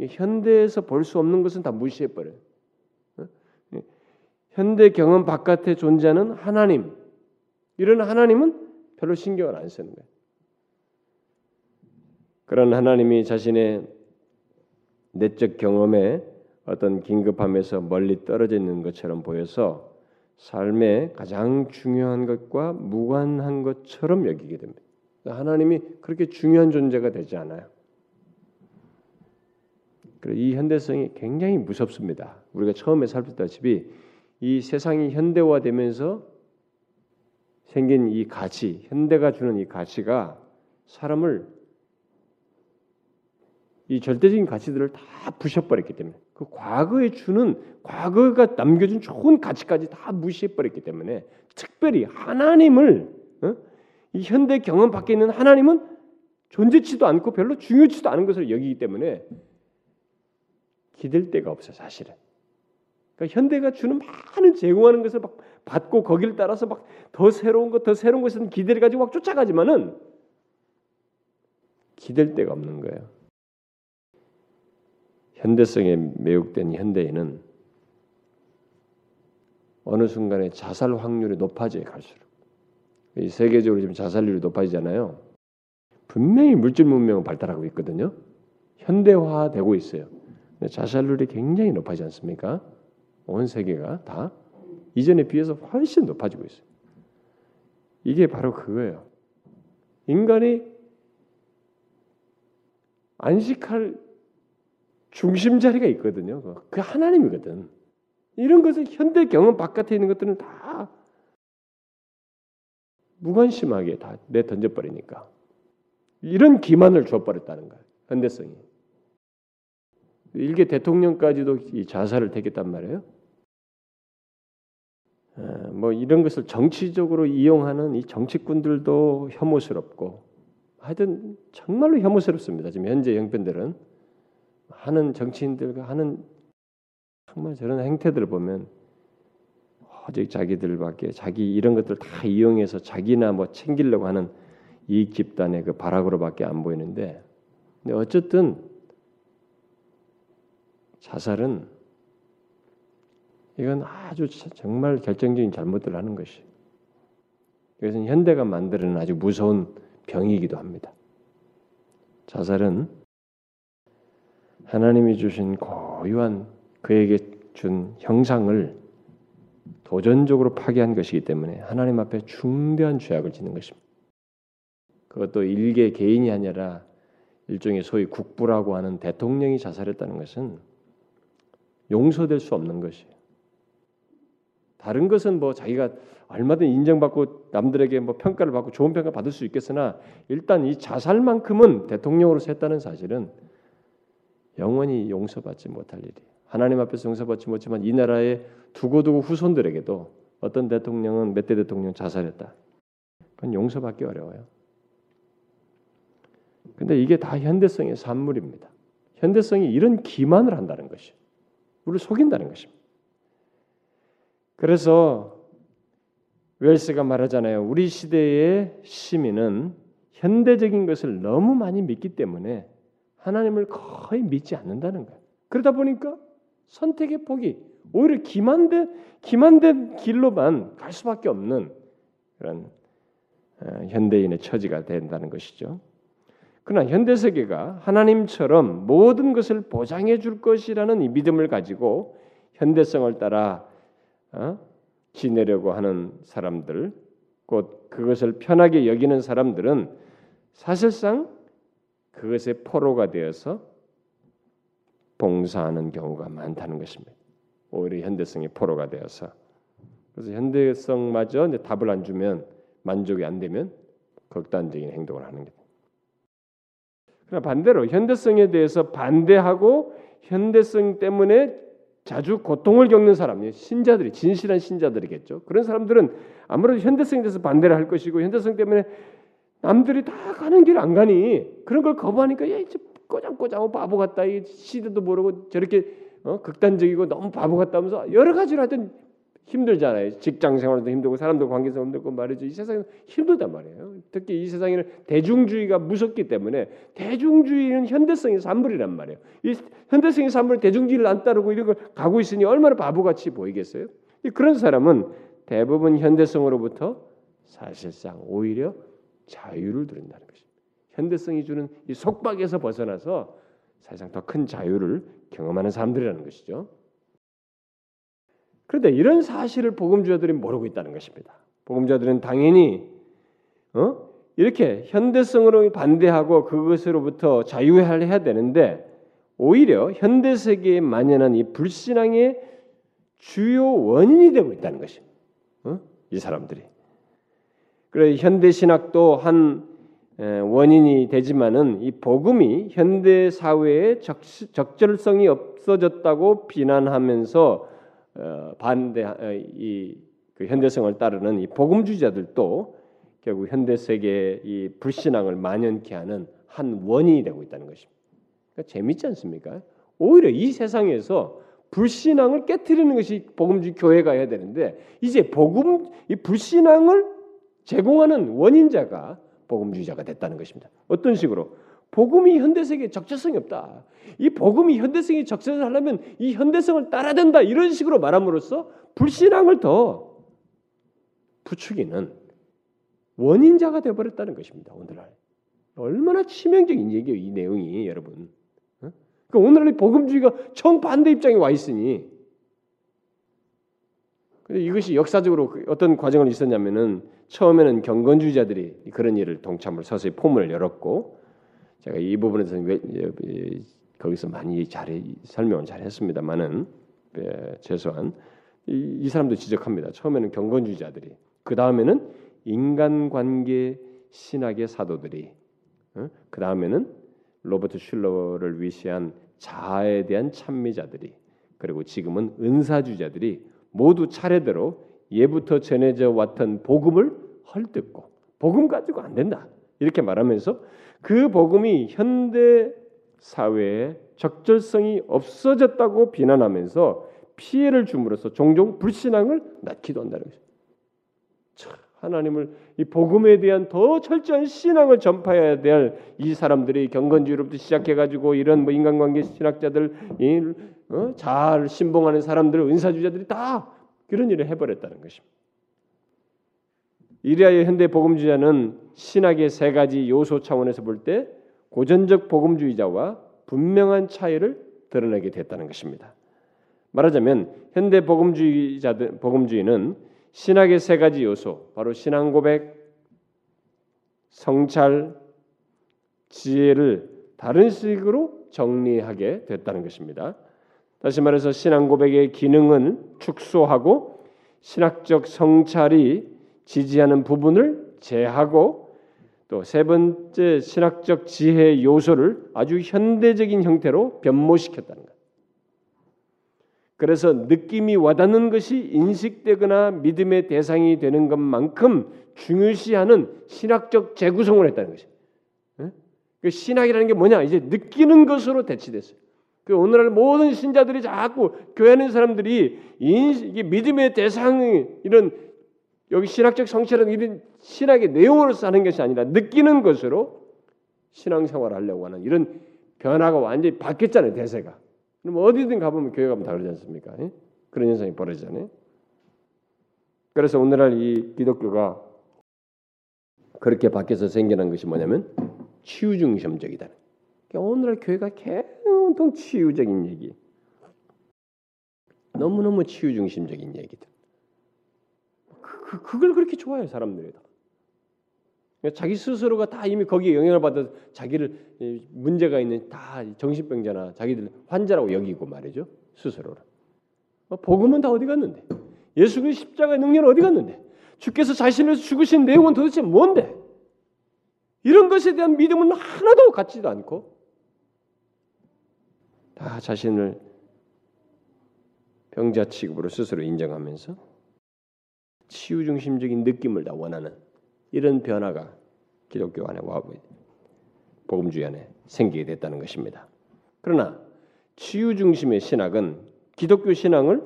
A: 현대에서 볼 수 없는 것은 다 무시해 버려요. 어? 현대 경험 바깥에 존재하는 하나님 이런 하나님은 별로 신경을 안 쓰는 거예요. 그런 하나님이 자신의 내적 경험에 어떤 긴급함에서 멀리 떨어져 있는 것처럼 보여서 삶의 가장 중요한 것과 무관한 것처럼 여기게 됩니다. 하나님이 그렇게 중요한 존재가 되지 않아요. 이 현대성이 굉장히 무섭습니다. 우리가 처음에 살폈다시피 이 세상이 현대화되면서 생긴 이 가치, 현대가 주는 이 가치가 사람을 이 절대적인 가치들을 다 부셔버렸기 때문에 그 과거에 주는 과거가 남겨준 좋은 가치까지 다 무시해버렸기 때문에 특별히 하나님을 어? 이 현대 경험 밖에 있는 하나님은 존재치도 않고 별로 중요치도 않은 것을 여기기 때문에 기댈 데가 없어 사실은. 그러니까 현대가 주는 많은 제공하는 것을 막 받고 거기를 따라서 막 더 새로운 것, 더 새로운 것은 기대를 가지고 막 쫓아가지만은 기댈 데가 없는 거예요. 현대성에 매혹된 현대인은 어느 순간에 자살 확률이 높아져 갈수록 이 세계적으로 지금 자살률이 높아지잖아요. 분명히 물질 문명은 발달하고 있거든요. 현대화되고 있어요. 자살률이 굉장히 높아지지 않습니까? 온 세계가 다 이전에 비해서 훨씬 높아지고 있어요. 이게 바로 그거예요. 인간이 안식할 중심 자리가 있거든요. 그 하나님이거든. 이런 것은 현대 경험 바깥에 있는 것들은 다 무관심하게 다 내 던져 버리니까 이런 기만을 줘버렸다는 거예요. 현대성이. 일개 대통령까지도 이 자살을 택했단 말이에요. 뭐 이런 것을 정치적으로 이용하는 이 정치꾼들도 혐오스럽고 하여튼 정말로 혐오스럽습니다. 지금 현재 형편들은 하는 정치인들과 하는 정말 저런 행태들을 보면 오직 자기들밖에 자기 이런 것들 다 이용해서 자기나 뭐 챙기려고 하는 이익 집단의 그 발악으로밖에 안 보이는데 근데 어쨌든 자살은 이건 아주 정말 결정적인 잘못들을 하는 것이. 그래서 현대가 만드는 아주 무서운 병이기도 합니다. 자살은 하나님이 주신 고유한 그에게 준 형상을 도전적으로 파괴한 것이기 때문에 하나님 앞에 중대한 죄악을 짓는 것입니다. 그것도 일개 개인이 아니라 일종의 소위 국부라고 하는 대통령이 자살했다는 것은 용서될 수 없는 것이에요. 다른 것은 뭐 자기가 얼마든 인정받고 남들에게 뭐 평가를 받고 좋은 평가 받을 수 있겠으나 일단 이 자살만큼은 대통령으로서 했다는 사실은 영원히 용서받지 못할 일이. 하나님 앞에서 용서받지 못지만 이 나라의 두고두고 후손들에게도 어떤 대통령은 몇 대 대통령 자살했다. 그건 용서받기 어려워요. 근데 이게 다 현대성의 산물입니다. 현대성이 이런 기만을 한다는 것이 우리를 속인다는 것입니다. 그래서 웰스가 말하잖아요. 우리 시대의 시민은 현대적인 것을 너무 많이 믿기 때문에 하나님을 거의 믿지 않는다는 거예요. 그러다 보니까 선택의 폭이 오히려 기만된 기만된 길로만 갈 수밖에 없는 그런 어, 현대인의 처지가 된다는 것이죠. 그러나 현대 세계가 하나님처럼 모든 것을 보장해 줄 것이라는 이 믿음을 가지고 현대성을 따라 어? 지내려고 하는 사람들, 곧 그것을 편하게 여기는 사람들은 사실상 그것의 포로가 되어서 봉사하는 경우가 많다는 것입니다. 오히려 현대성의 포로가 되어서 그래서 현대성마저 이제 답을 안 주면 만족이 안 되면 극단적인 행동을 하는 게. 그러나 반대로 현대성에 대해서 반대하고 현대성 때문에 자주 고통을 겪는 사람, 신자들이 진실한 신자들이겠죠. 그런 사람들은 아무래도 현대성에 대해서 반대를 할 것이고 현대성 때문에 남들이 다 가는 길 안 가니 그런 걸 거부하니까 야, 이제 꼬장꼬장 바보 같다. 이 시대도 모르고 저렇게 어? 극단적이고 너무 바보 같다 하면서 여러 가지로 하여튼 힘들잖아요. 직장 생활도 힘들고 사람들 관계도 힘들고 말이죠. 이 세상은 힘들단 말이에요. 특히 이 세상에는 대중주의가 무섭기 때문에 대중주의는 현대성의 산물이란 말이에요. 이 현대성의 산물 대중주의를 안 따르고 이런 걸 가고 있으니 얼마나 바보같이 보이겠어요? 그런 사람은 대부분 현대성으로부터 사실상 오히려 자유를 누린다는 것입니다. 현대성이 주는 이 속박에서 벗어나서 사실상 더 큰 자유를 경험하는 사람들이라는 것이죠. 그런데 이런 사실을 복음주자들이 모르고 있다는 것입니다. 복음주자들은 당연히 어? 이렇게 현대성으로 반대하고 그것으로부터 자유해야 되는데 오히려 현대 세계에 만연한 이 불신앙의 주요 원인이 되고 있다는 것입니다. 어? 이 사람들이. 그래 현대 신학도 한 원인이 되지만은 이 복음이 현대 사회의 적절성이 없어졌다고 비난하면서 어, 반대 어, 이그 현대성을 따르는 이 복음주의자들도 결국 현대 세계의 이 불신앙을 만연케 하는 한 원인이 되고 있다는 것입니다. 그러니까 재밌지 않습니까? 오히려 이 세상에서 불신앙을 깨뜨리는 것이 복음주의 교회가 해야 되는데 이제 복음 이 불신앙을 제공하는 원인자가 복음주의자가 됐다는 것입니다. 어떤 식으로 복음이 현대 세계에 적절성이 없다. 이 복음이 현대성이 적절하려면 이 현대성을 따라야 된다. 이런 식으로 말함으로써 불신앙을 더 부추기는 원인자가 되어버렸다는 것입니다. 오늘날 얼마나 치명적인 얘기예요. 이 내용이 여러분. 어? 그 오늘날 복음주의가 정반대 입장에 와 있으니 이것이 역사적으로 그 어떤 과정을 있었냐면은 처음에는 경건주의자들이 그런 일을 동참을 서서히 포문을 열었고 제가 이 부분에서 왜, 거기서 많이 잘 설명을 잘 했습니다만은 예, 최소한 이, 이 사람도 지적합니다. 처음에는 경건주의자들이 그 다음에는 인간관계 신학의 사도들이 어? 그 다음에는 로버트 슐러를 위시한 자아에 대한 찬미자들이 그리고 지금은 은사주자들이 모두 차례대로 예부터 전해져 왔던 복음을 헐뜯고 복음 가지고 안 된다 이렇게 말하면서 그 복음이 현대 사회에 적절성이 없어졌다고 비난하면서 피해를 줌으로써 종종 불신앙을 낳기도 한다는 거죠. 하나님을 이 복음에 대한 더 철저한 신앙을 전파해야 될 이 사람들이 경건주의로부터 시작해 가지고 이런 뭐 인간관계 신학자들 어? 잘 신봉하는 사람들 은사주자들이 다 그런 일을 해버렸다는 것입니다. 이리하여 현대 복음주의자는 신학의 세 가지 요소 차원에서 볼 때 고전적 복음주의자와 분명한 차이를 드러내게 됐다는 것입니다. 말하자면 현대 복음주의자들 복음주의는 신학의 세 가지 요소, 바로 신앙 고백, 성찰, 지혜를 다른 식으로 정리하게 됐다는 것입니다. 다시 말해서 신앙 고백의 기능은 축소하고 신학적 성찰이 지지하는 부분을 제하고 또 세 번째 신학적 지혜 요소를 아주 현대적인 형태로 변모시켰다는 것. 그래서 느낌이 와닿는 것이 인식되거나 믿음의 대상이 되는 것만큼 중요시하는 신학적 재구성을 했다는 것이. 그 신학이라는 게 뭐냐? 이제 느끼는 것으로 대치됐어요. 그 오늘날 모든 신자들이 자꾸 교회하는 사람들이 이게 믿음의 대상이 이런 여기 신학적 성취라는 이런 신학의 내용으로서 하는 것이 아니라 느끼는 것으로 신앙생활을 하려고 하는 이런 변화가 완전히 바뀌었잖아요 대세가. 그럼 어디든 가보면 교회 가면 다 그러지 않습니까? 예? 그런 현상이 벌어지잖아요. 그래서 오늘날 이 기독교가 그렇게 바뀌어서 생겨난 것이 뭐냐면 치유 중심적이다. 그러니까 오늘날 교회가 온통 치유적인 얘기, 너무 너무 치유 중심적인 얘기들. 그, 그 그걸 그렇게 좋아해 사람들이 다. 그러니까 자기 스스로가 다 이미 거기에 영향을 받아 자기를 문제가 있는 다 정신병자나 자기들 환자라고 여기고 말이죠 스스로를. 어, 복음은 다 어디 갔는데? 예수 그리스도 십자가의 능력은 어디 갔는데? 주께서 자신을 죽으신 내용은 도대체 뭔데? 이런 것에 대한 믿음은 하나도 갖지도 않고 다 자신을 병자 취급으로 스스로 인정하면서 치유 중심적인 느낌을 다 원하는 이런 변화가 기독교 안에 와 복음주의 안에 생기게 됐다는 것입니다. 그러나 치유 중심의 신학은 기독교 신앙을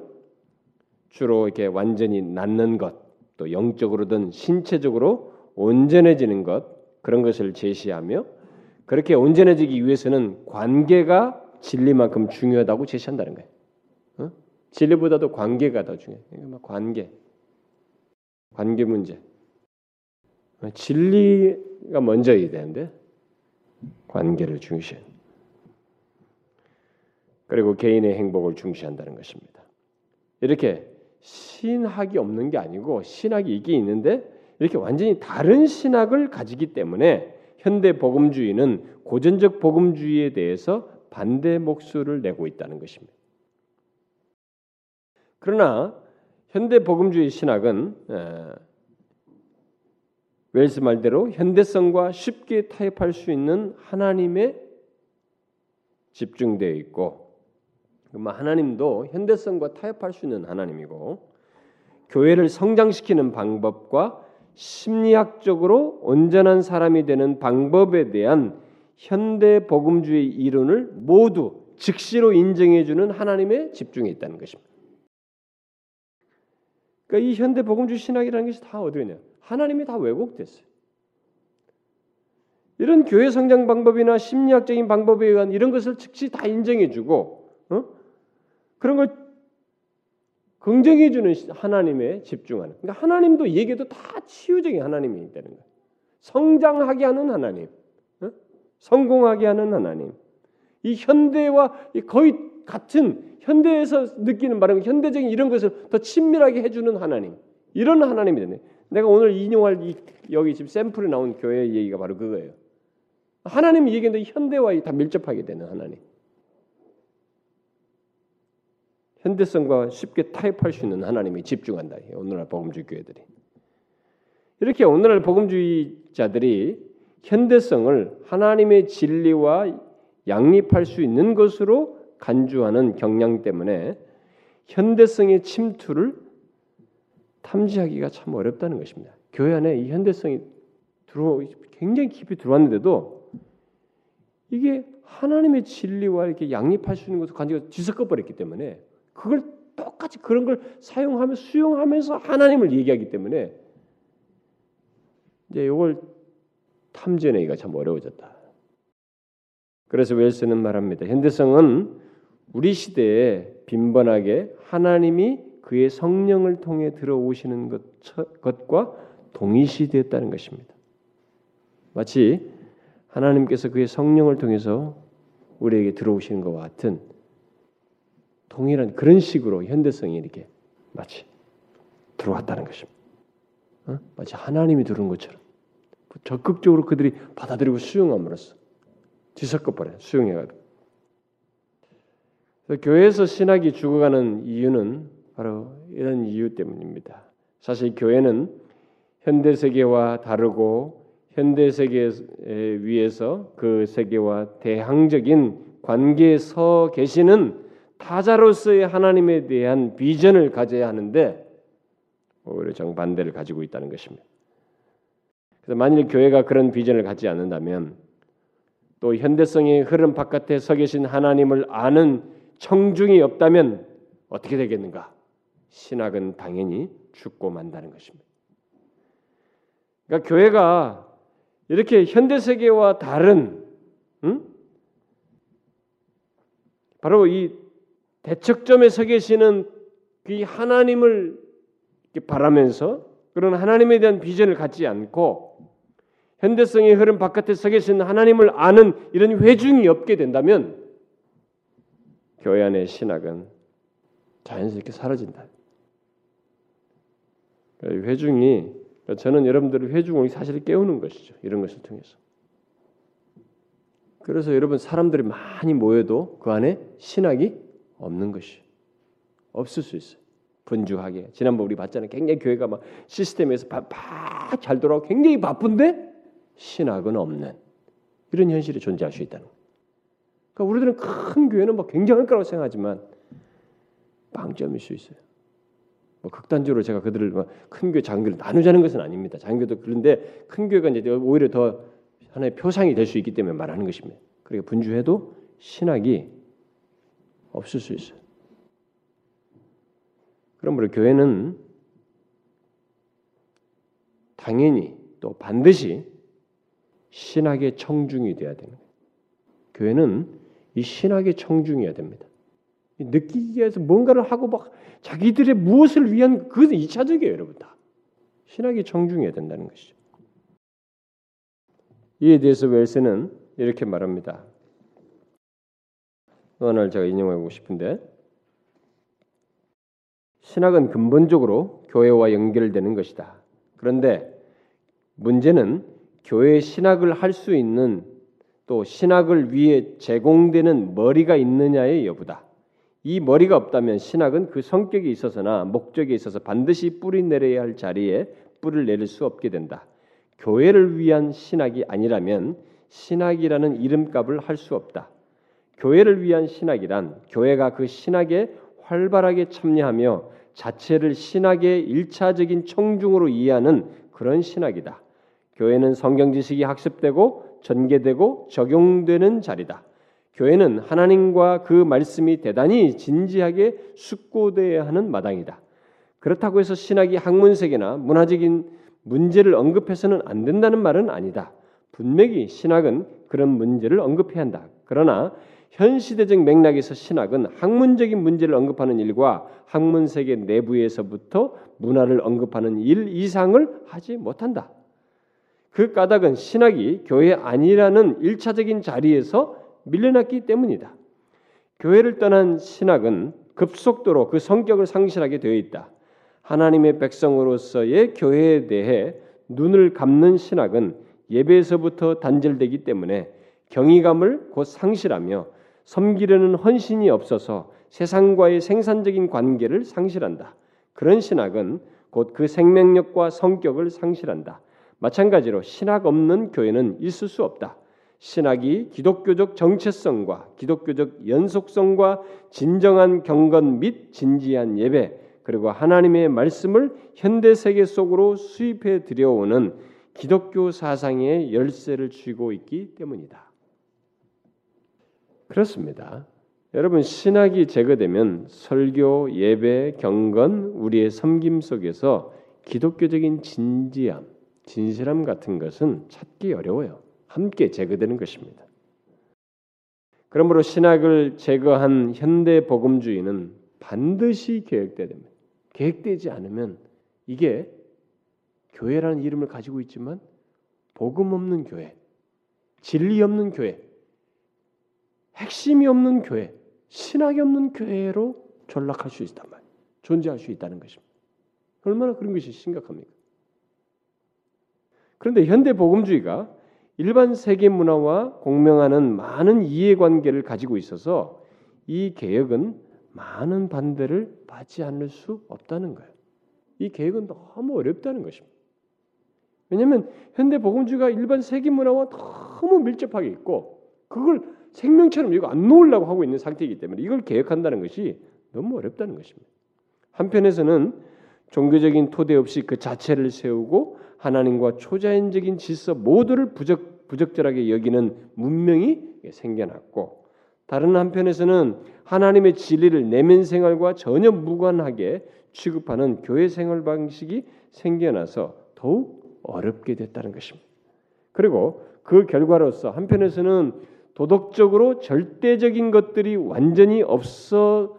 A: 주로 이렇게 완전히 낫는 것, 또 영적으로든 신체적으로 온전해지는 것 그런 것을 제시하며 그렇게 온전해지기 위해서는 관계가 진리만큼 중요하다고 제시한다는 거예요. 어? 진리보다도 관계가 더 중요해. 관계, 관계 문제. 진리가 먼저야 되는데 관계를 중시. 그리고 개인의 행복을 중시한다는 것입니다. 이렇게 신학이 없는 게 아니고 신학이 있긴 있는데 이렇게 완전히 다른 신학을 가지기 때문에 현대 복음주의는 고전적 복음주의에 대해서 반대 목소리를 내고 있다는 것입니다. 그러나 현대 복음주의 신학은 웰스 말대로 현대성과 쉽게 타협할 수 있는 하나님에 집중되어 있고 하나님도 현대성과 타협할 수 있는 하나님이고 교회를 성장시키는 방법과 심리학적으로 온전한 사람이 되는 방법에 대한 현대 복음주의 이론을 모두 즉시로 인정해 주는 하나님에 집중해 있다는 것입니다. 그러니까 이 현대 복음주의 신학이라는 것이 다 어디냐? 하나님이 다 왜곡됐어요. 이런 교회 성장 방법이나 심리학적인 방법에 의한 이런 것을 즉시 다 인정해주고 어? 그런 걸 긍정해주는 하나님에 집중하는. 그러니까 하나님도 얘기도 다 치유적인 하나님이 있다는 거예요. 성장하게 하는 하나님, 어? 성공하게 하는 하나님. 이 현대와 거의 같은 현대에서 느끼는 바로 현대적인 이런 것을 더 친밀하게 해주는 하나님. 이런 하나님이 되네. 내가 오늘 인용할 이 여기 지금 샘플에 나온 교회 얘기가 바로 그거예요. 하나님 얘기인데 현대와 다 밀접하게 되는 하나님. 현대성과 쉽게 타협할 수 있는 하나님이 집중한다. 오늘날 복음주의 교회들이 이렇게 오늘날 복음주의자들이 현대성을 하나님의 진리와 양립할 수 있는 것으로 간주하는 경향 때문에 현대성의 침투를 탐지하기가 참 어렵다는 것입니다. 교회 안에 이 현대성이 들어 굉장히 깊이 들어왔는데도 이게 하나님의 진리와 이렇게 양립할 수 있는 것을 간지가 뒤섞어 버렸기 때문에 그걸 똑같이 그런 걸 사용하며 수용하면서 하나님을 얘기하기 때문에 이제 이걸 탐지내기가 참 어려워졌다. 그래서 웰스는 말합니다. 현대성은 우리 시대에 빈번하게 하나님이 그의 성령을 통해 들어오시는 것, 것과 동일시되었다는 것입니다. 마치 하나님께서 그의 성령을 통해서 우리에게 들어오시는 것과 같은 동일한 그런 식으로 현대성이 이렇게 마치 들어왔다는 것입니다. 어? 마치 하나님이 들은 것처럼 적극적으로 그들이 받아들이고 수용함으로써 뒤섞어 버려 수용해가지고 교회에서 신학이 죽어가는 이유는 바로 이런 이유 때문입니다. 사실 교회는 현대 세계와 다르고 현대 세계 위에서 그 세계와 대항적인 관계에 서 계시는 타자로서의 하나님에 대한 비전을 가져야 하는데 오히려 정반대를 가지고 있다는 것입니다. 그래서 만일 교회가 그런 비전을 갖지 않는다면 또 현대성의 흐름 바깥에 서 계신 하나님을 아는 청중이 없다면 어떻게 되겠는가? 신학은 당연히 죽고 만다는 것입니다. 그러니까 교회가 이렇게 현대 세계와 다른 음? 바로 이 대척점에 서 계시는 그 하나님을 바라면서 그런 하나님에 대한 비전을 갖지 않고 현대성의 흐름 바깥에 서 계신 하나님을 아는 이런 회중이 없게 된다면 교회 안의 신학은 자연스럽게 사라진다. 회중이 저는 여러분들의 회중을 사실 깨우는 것이죠. 이런 것을 통해서. 그래서 여러분 사람들이 많이 모여도 그 안에 신학이 없는 것이 없을 수 있어요. 분주하게. 지난번 우리 봤잖아요. 굉장히 교회가 막 시스템에서 잘 돌아가고 굉장히 바쁜데 신학은 없는 이런 현실이 존재할 수 있다는 거예요. 그러니까 우리들은 큰 교회는 뭐 굉장할 거라고 생각하지만 빵점일 수 있어요. 뭐 극단적으로 제가 그들을 큰 교회 작은 교회 나누자는 것은 아닙니다. 작은 교회도 그런데 큰 교회가 이제 오히려 더 하나의 표상이 될 수 있기 때문에 말하는 것입니다. 그러니까 분주해도 신학이 없을 수 있어요. 그러므로 교회는 당연히 또 반드시 신학의 청중이 되어야 됩니다. 교회는 이 신학의 청중이어야 됩니다. 느끼기 위해서 뭔가를 하고 막 자기들의 무엇을 위한 그것은 이차적이에요, 여러분 다. 신학의 청중이어야 된다는 것이죠. 이에 대해서 웰스는 이렇게 말합니다. 오늘 제가 인용하고 싶은데 신학은 근본적으로 교회와 연결되는 것이다. 그런데 문제는 교회 신학을 할 수 있는 또 신학을 위해 제공되는 머리가 있느냐의 여부다. 이 머리가 없다면 신학은 그 성격에 있어서나 목적에 있어서 반드시 뿌리 내려야 할 자리에 뿌리를 내릴 수 없게 된다. 교회를 위한 신학이 아니라면 신학이라는 이름값을 할 수 없다. 교회를 위한 신학이란 교회가 그 신학에 활발하게 참여하며 자체를 신학의 일차적인 청중으로 이해하는 그런 신학이다. 교회는 성경 지식이 학습되고 전개되고 적용되는 자리다. 교회는 하나님과 그 말씀이 대단히 진지하게 숙고되어야 하는 마당이다. 그렇다고 해서 신학이 학문세계나 문화적인 문제를 언급해서는 안 된다는 말은 아니다. 분명히 신학은 그런 문제를 언급해야 한다. 그러나 현 시대적 맥락에서 신학은 학문적인 문제를 언급하는 일과 학문 세계 내부에서부터 문화를 언급하는 일 이상을 하지 못한다. 그 까닭은 신학이 교회 아니라는 일차적인 자리에서 밀려났기 때문이다. 교회를 떠난 신학은 급속도로 그 성격을 상실하게 되어 있다. 하나님의 백성으로서의 교회에 대해 눈을 감는 신학은 예배에서부터 단절되기 때문에 경이감을 곧 상실하며 섬기려는 헌신이 없어서 세상과의 생산적인 관계를 상실한다. 그런 신학은 곧 그 생명력과 성격을 상실한다. 마찬가지로 신학 없는 교회는 있을 수 없다. 신학이 기독교적 정체성과 기독교적 연속성과 진정한 경건 및 진지한 예배 그리고 하나님의 말씀을 현대 세계 속으로 수입해 들여오는 기독교 사상의 열쇠를 쥐고 있기 때문이다. 그렇습니다. 여러분 신학이 제거되면 설교, 예배, 경건, 우리의 섬김 속에서 기독교적인 진지함, 진실함 같은 것은 찾기 어려워요. 함께 제거되는 것입니다. 그러므로 신학을 제거한 현대 복음주의는 반드시 계획돼야 됩니다. 계획되지 않으면 이게 교회라는 이름을 가지고 있지만 복음 없는 교회, 진리 없는 교회, 핵심이 없는 교회,
B: 신학이 없는 교회로 전락할 수 있단 말이에요. 존재할 수 있다는 것입니다. 얼마나 그런 것이 심각합니까? 그런데 현대 복음주의가 일반 세계 문화와 공명하는 많은 이해관계를 가지고 있어서 이 개혁은 많은 반대를 받지 않을 수 없다는 거예요. 이 개혁은 너무 어렵다는 것입니다. 왜냐하면 현대 복음주의가 일반 세계 문화와 너무 밀접하게 있고 그걸 생명처럼 이거 안 놓으려고 하고 있는 상태이기 때문에 이걸 개혁한다는 것이 너무 어렵다는 것입니다. 한편에서는 종교적인 토대 없이 그 자체를 세우고 하나님과 초자연적인 질서 모두를 부적, 부적절하게 여기는 문명이 생겨났고 다른 한편에서는 하나님의 진리를 내면 생활과 전혀 무관하게 취급하는 교회 생활 방식이 생겨나서 더욱 어렵게 됐다는 것입니다. 그리고 그 결과로서 한편에서는 도덕적으로 절대적인 것들이 완전히 없어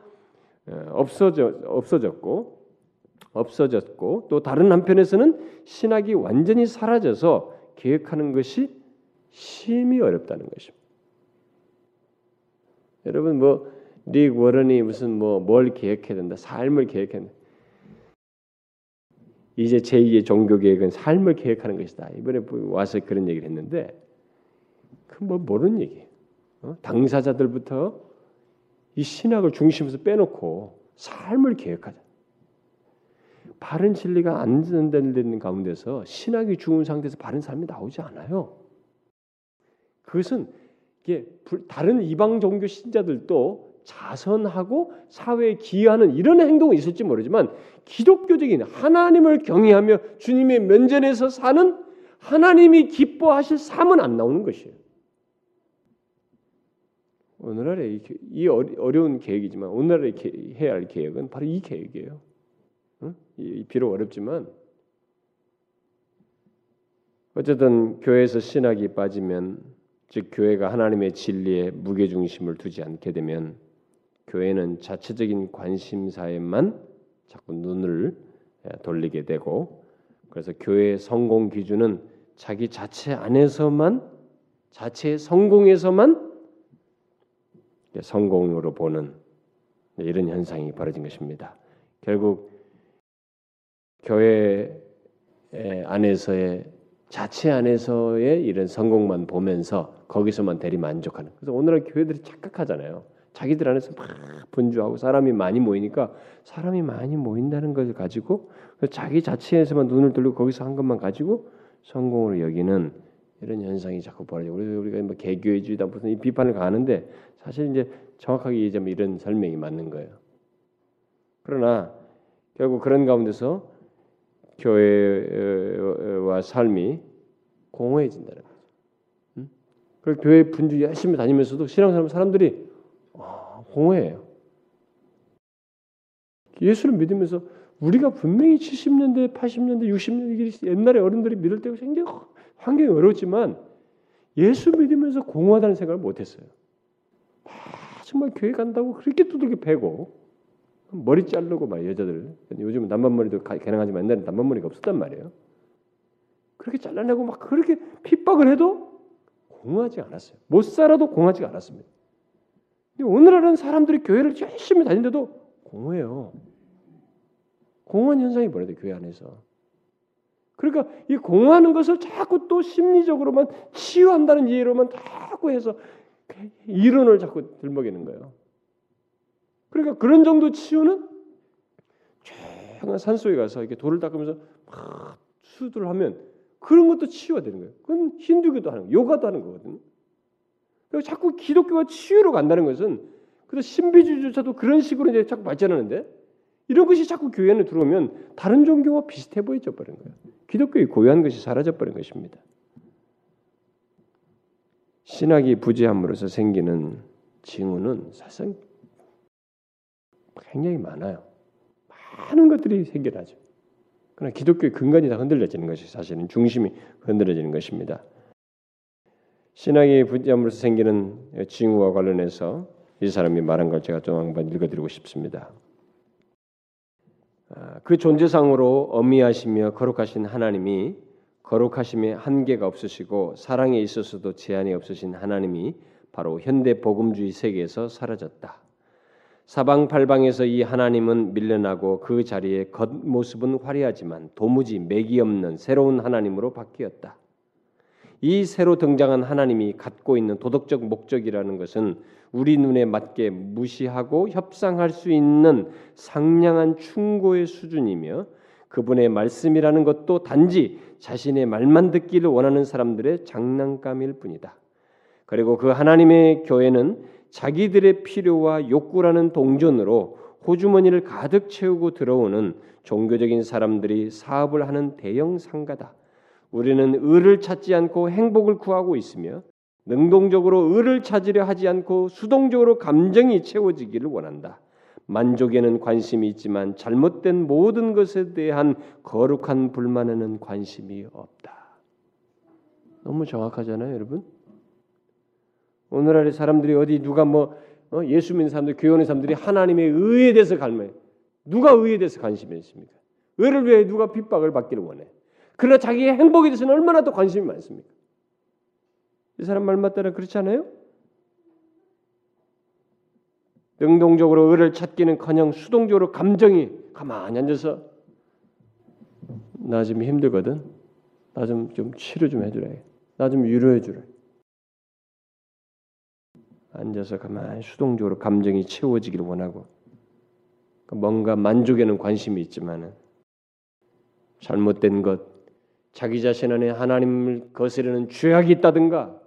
B: 없어져 없어졌고 없어졌고 또 다른 한편에서는 신학이 완전히 사라져서 계획하는 것이 심히 어렵다는 것입니다. 여러분 뭐릭 워런이 무슨 뭐 뭘 계획해야 된다 삶을 계획해야 된다 이제 제2의 종교 계획은 삶을 계획하는 것이다 이번에 와서 그런 얘기를 했는데 그뭐 모르는 얘기예요 어? 당사자들부터 이 신학을 중심에서 빼놓고 삶을 계획하자 바른 진리가 안 전달되는 가운데서 신학이 죽은 상태에서 바른 삶이 나오지 않아요. 그것은 이게 다른 이방 종교 신자들도 자선하고 사회에 기여하는 이런 행동은 있을지 모르지만 기독교적인 하나님을 경외하며 주님의 면전에서 사는 하나님이 기뻐하실 삶은 안 나오는 것이에요. 오늘날의 이 어려운 계획이지만 오늘날에 해야 할 계획은 바로 이 계획이에요. 비록 어렵지만 어쨌든 교회에서 신학이 빠지면 즉 교회가 하나님의 진리에 무게 중심을 두지 않게 되면 교회는 자체적인 관심사에만 자꾸 눈을 돌리게 되고 그래서 교회의 성공 기준은 자기 자체 안에서만 자체의 성공에서만 성공으로 보는 이런 현상이 벌어진 것입니다. 결국 교회 안에서의 자체 안에서의 이런 성공만 보면서 거기서만 대리 만족하는. 그래서 오늘날 교회들이 착각하잖아요. 자기들 안에서 막 분주하고 사람이 많이 모이니까 사람이 많이 모인다는 것을 가지고 자기 자체에서만 눈을 돌리고 거기서 한 것만 가지고 성공으로 여기는 이런 현상이 자꾸 벌어지고 그래서 우리가 뭐 개교회주의다 무슨 이 비판을 가는데 사실 이제 정확하게 얘기하면 이런 설명이 맞는 거예요. 그러나 결국 그런 가운데서 교회와 삶이 공허해진다는 거죠. 응? 그리고 교회 분주 열심히 다니면서도 신앙생활 사람들이 아, 공허해요. 예수를 믿으면서 우리가 분명히 70년대, 80년대, 60년대 옛날에 어른들이 믿을 때 굉장히 환경이 어려웠지만 예수 믿으면서 공허하다는 생각을 못했어요. 아, 정말 교회 간다고 그렇게 두들겨 패고 머리 자르고 막 여자들 요즘은 단발머리도 가능하지만 옛날에는 단발머리가 없었단 말이에요. 그렇게 잘라내고 막 그렇게 핍박을 해도 공하지 않았어요. 못 살아도 공하지 않았습니다. 근데 오늘날은 사람들이 교회를 열심히 다니는데도 공해요. 공허한 현상이 벌어져 교회 안에서. 그러니까 이 공허하는 것을 자꾸 또 심리적으로만 치유한다는 이해로만 자꾸 해서 이론을 자꾸 들먹이는 거예요. 그러니까 그런 정도 치유는 조용한 산속에 가서 이렇게 돌을 닦으면서 막 수두를 하면 그런 것도 치유가 되는 거예요. 그건 힌두교도 하는 거, 요가도 하는 거거든요. 그리고 자꾸 기독교가 치유로 간다는 것은 그래서 신비주의조차도 그런 식으로 이제 자꾸 발전하는데 이런 것이 자꾸 교회 안에 들어오면 다른 종교와 비슷해 보여져 버린 거예요. 기독교의 고유한 것이 사라져 버린 것입니다. 신학이 부재함으로써 생기는 징후는 사실 굉장히 많아요. 많은 것들이 생겨나죠. 그러나 기독교의 근간이 다 흔들려지는 것이 사실은 중심이 흔들려지는 것입니다. 신앙의 분점으로서 생기는 징후와 관련해서 이 사람이 말한 걸 제가 좀 한번 읽어드리고 싶습니다. 아, 그 존재상으로 어미하시며 거룩하신 하나님이 거룩하심에 한계가 없으시고 사랑에 있어서도 제한이 없으신 하나님이 바로 현대 복음주의 세계에서 사라졌다. 사방팔방에서 이 하나님은 밀려나고 그 자리에 겉모습은 화려하지만 도무지 맥이 없는 새로운 하나님으로 바뀌었다. 이 새로 등장한 하나님이 갖고 있는 도덕적 목적이라는 것은 우리 눈에 맞게 무시하고 협상할 수 있는 상냥한 충고의 수준이며 그분의 말씀이라는 것도 단지 자신의 말만 듣기를 원하는 사람들의 장난감일 뿐이다. 그리고 그 하나님의 교회는 자기들의 필요와 욕구라는 동전으로 호주머니를 가득 채우고 들어오는 종교적인 사람들이 사업을 하는 대형 상가다. 우리는 의를 찾지 않고 행복을 구하고 있으며 능동적으로 의를 찾으려 하지 않고 수동적으로 감정이 채워지기를 원한다. 만족에는 관심이 있지만 잘못된 모든 것에 대한 거룩한 불만에는 관심이 없다. 너무 정확하잖아요, 여러분. 오늘날의 사람들이 어디 누가 뭐 어? 예수 믿는 사람들, 교회 오 사람들이 하나님의 의에 대해서 갈망해. 누가 의에 대해서 관심이 있습니까? 의를 위해 누가 핍박을 받기를 원해. 그러나 자기의 행복에 대해서는 얼마나 더 관심이 많습니까? 이 사람 말 맞다라 그렇지 않아요? 능동적으로 의를 찾기는커녕 수동적으로 감정이 가만히 앉아서 나 지금 힘들거든. 나 좀 좀 치료 좀 해주라. 나좀 위로해 주라. 앉아서 가만히 수동적으로 감정이 채워지기를 원하고 그 뭔가 만족에는 관심이 있지만은 잘못된 것, 자기 자신 안에 하나님을 거스르는 죄악이 있다든가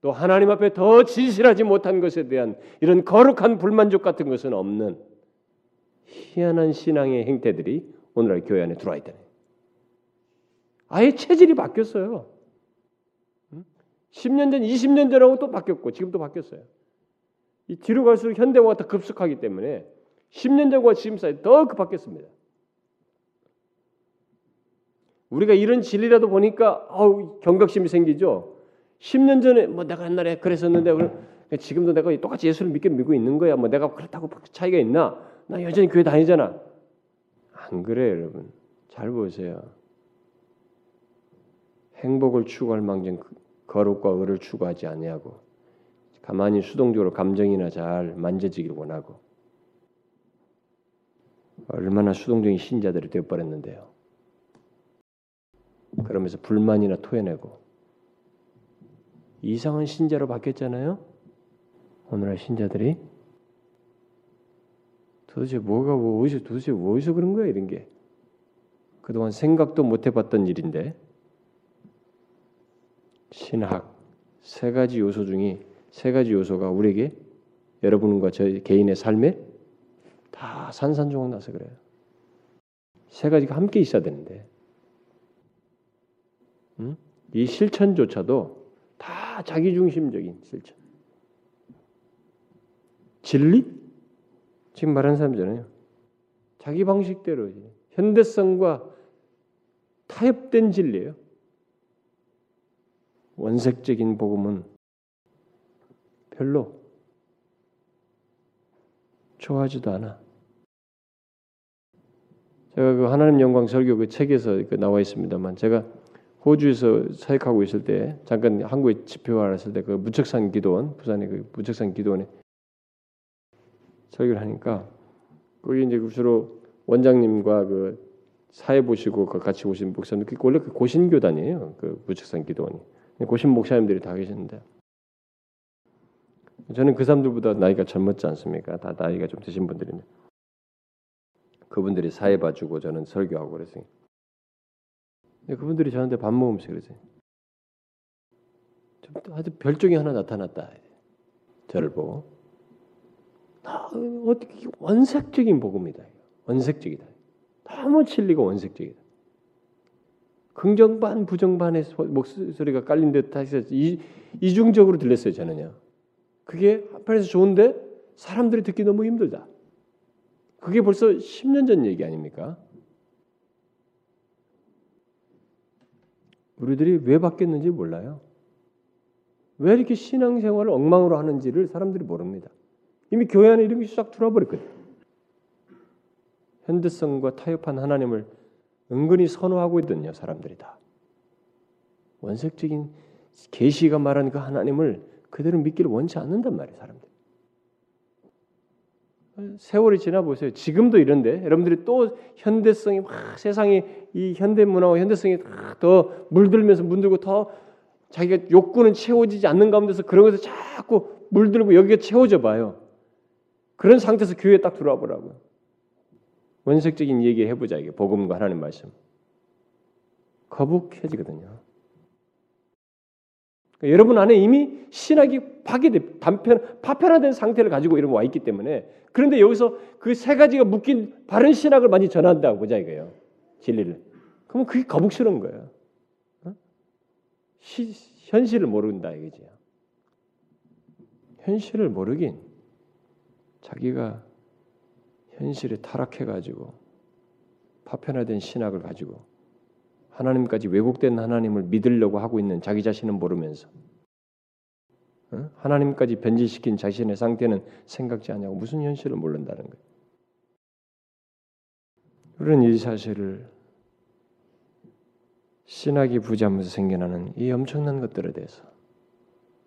B: 또 하나님 앞에 더 진실하지 못한 것에 대한 이런 거룩한 불만족 같은 것은 없는 희한한 신앙의 행태들이 오늘날 교회 안에 들어와 있다. 아예 체질이 바뀌었어요. 10년 전, 20년 전하고 또 바뀌었고 지금 또 바뀌었어요. 이 뒤로 갈수록 현대화가 더 급속하기 때문에 10년 전과 지금 사이 더 바뀌었습니다. 우리가 이런 진리라도 보니까 아우 경각심이 생기죠. 10년 전에 뭐 내가 옛날에 그랬었는데 지금도 내가 똑같이 예수를 믿게 믿고 있는 거야. 뭐 내가 그렇다고 차이가 있나? 나 여전히 교회 다니잖아. 안 그래, 여러분. 잘 보세요. 행복을 추구할 망정 거룩과 의를 추구하지 아니하고 가만히 수동적으로 감정이나 잘 만져지기를 원하고 얼마나 수동적인 신자들이 되어버렸는데요. 그러면서 불만이나 토해내고 이상한 신자로 바뀌었잖아요. 오늘날 신자들이 도대체 뭐가 뭐 어디서 도대체 어디서 그런 거야 이런 게 그동안 생각도 못 해봤던 일인데 신학 세 가지 요소 중에 세 가지 요소가 우리에게 여러분과 저 개인의 삶에 다 산산조각 나서 그래요. 세 가지가 함께 있어야 되는데 음? 이 실천조차도 다 자기중심적인 실천. 진리? 지금 말하는 사람잖아요. 자기 방식대로 현대성과 타협된 진리예요. 원색적인 복음은 별로 좋아하지도 않아. 제가 그 하나님 영광 설교 그 책에서 그 나와 있습니다만 제가 호주에서 사역하고 있을 때 잠깐 한국에 집회와 왔을 때 그 무척산 기도원 부산의 그 무척산 기도원에 설교를 하니까 거기 이제 주로 원장님과 그 사회 보시고 그 같이 오신 목사님 그 원래 그 고신교단이에요 그 무척산 기도원이 고신 목사님들이 다 계셨는데 저는 그 사람들보다 나이가 젊었지 않습니까? 다 나이가 좀 드신 분들인데 그분들이 사회 봐주고 저는 설교하고 그랬어요. 그분들이 저한테 밥 먹으면서 그러세요. 좀 아주 별종이 하나 나타났다. 저를 보고 어떻게 원색적인 복음이다. 원색적이다. 너무 진리가 원색적이다. 긍정반 부정반의 목소리가 깔린 듯 해서 이중적으로 들렸어요 저는요. 그게 한편에서 좋은데 사람들이 듣기 너무 힘들다. 그게 벌써 10년 전 얘기 아닙니까? 우리들이 왜 바뀌었는지 몰라요. 왜 이렇게 신앙생활을 엉망으로 하는지를 사람들이 모릅니다. 이미 교회 안에 이런 게 싹 들어버렸거든요. 현대성과 타협한 하나님을 은근히 선호하고 있거든요. 사람들이 다. 원색적인 계시가 말하는 그 하나님을 그대로 믿기를 원치 않는단 말이에요. 사람들. 세월이 지나 보세요. 지금도 이런데 여러분들이 또 현대성이 막 세상이 이 현대 문화와 현대성이 더 물들면서 물들고 더 자기가 욕구는 채워지지 않는 가운데서 그런 것을 자꾸 물들고 여기가 채워져 봐요. 그런 상태에서 교회에 딱 들어와 보라고요. 원색적인 얘기 해보자 이게 복음과 하나님 말씀. 거북해지거든요. 그러니까 여러분 안에 이미 신학이 파괴돼 단편 파편화된 상태를 가지고 이러면 와 있기 때문에 그런데 여기서 그 세 가지가 묶인 바른 신학을 많이 전한다고 보자 이거예요. 진리를. 그러면 그게 거북스러운 거예요. 어? 시, 현실을 모른다 이거지. 현실을 모르긴 자기가 현실에 타락해 가지고 파편화된 신학을 가지고 하나님까지 왜곡된 하나님을 믿으려고 하고 있는 자기 자신은 모르면서 어? 하나님까지 변질시킨 자신의 상태는 생각지 않냐고 무슨 현실을 모른다는 거예요. 우리는 이 사실을 신학이 부자면서 생겨나는 이 엄청난 것들에 대해서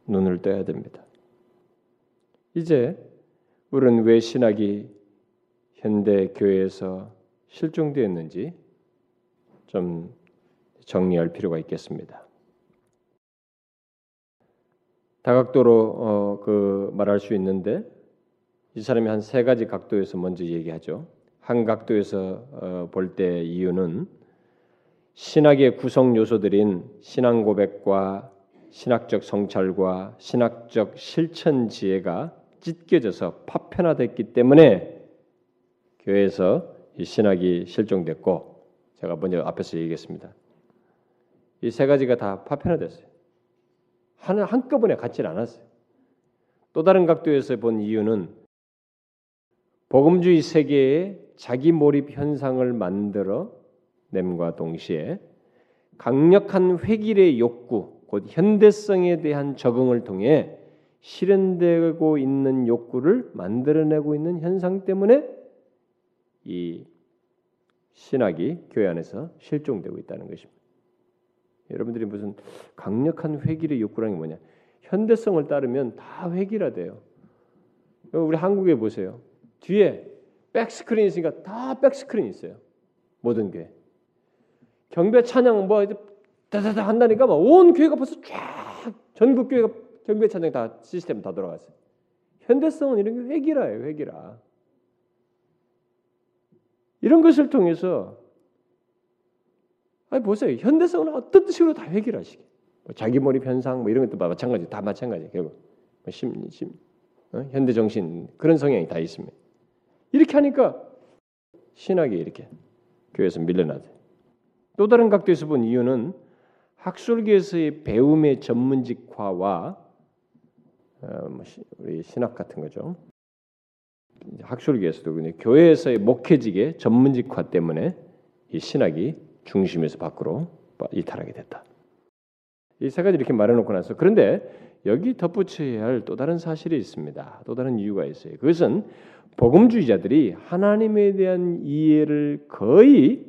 B: 눈을 떠야 됩니다. 이제 우리는 왜 신학이 현대 교회에서 실종되었는지 좀 정리할 필요가 있겠습니다. 다각도로 어, 그 말할 수 있는데 이 사람이 한 세 가지 각도에서 먼저 얘기하죠. 한 각도에서 어, 볼때 이유는 신학의 구성 요소들인 신앙 고백과 신학적 성찰과 신학적 실천 지혜가 찢겨져서 파편화됐기 때문에 교회에서 이 신학이 실종됐고 제가 먼저 앞에서 얘기했습니다. 이 세 가지가 다 파편화됐어요. 하나 한꺼번에 같지 않았어요. 또 다른 각도에서 본 이유는 복음주의 세계에 자기 몰입 현상을 만들어 냄과 동시에 강력한 획일의 욕구, 곧 현대성에 대한 적응을 통해 실현되고 있는 욕구를 만들어내고 있는 현상 때문에 이 신학이 교회 안에서 실종되고 있다는 것입니다. 여러분들이 무슨 강력한 회길의 욕구라는 게 뭐냐? 현대성을 따르면 다 회길화돼요. 우리 한국에 보세요. 뒤에 백스크린 있으니까 다 백스크린 있어요. 모든 교회. 경배 찬양 뭐 다다다 한다니까 막 온 교회가 벌써 쫙 전국 교회가 경배 찬양 다 시스템 다 돌아갔어요. 현대성은 이런 게 회기라예요, 회기라. 이런 것을 통해서 아니 보세요. 현대성은 어떤 식으로 다 해결하시게. 뭐 자기 몰입 현상 뭐 이런 것도 마찬가지 다 마찬가지 결국 뭐 심, 심, 어? 현대 정신 그런 성향이 다 있습니다. 이렇게 하니까 신학이 이렇게 교회에서 밀려나죠. 또 다른 각도에서 본 이유는 학술계에서의 배움의 전문직화와 어, 뭐 우리 신학 같은 거죠. 학술계에서도 교회에서의 목회직의 전문직화 때문에 이 신학이 중심에서 밖으로 이탈하게 됐다. 이 세 가지 이렇게 말해놓고 나서 그런데 여기 덧붙여야 할 또 다른 사실이 있습니다. 또 다른 이유가 있어요. 그것은 복음주의자들이 하나님에 대한 이해를 거의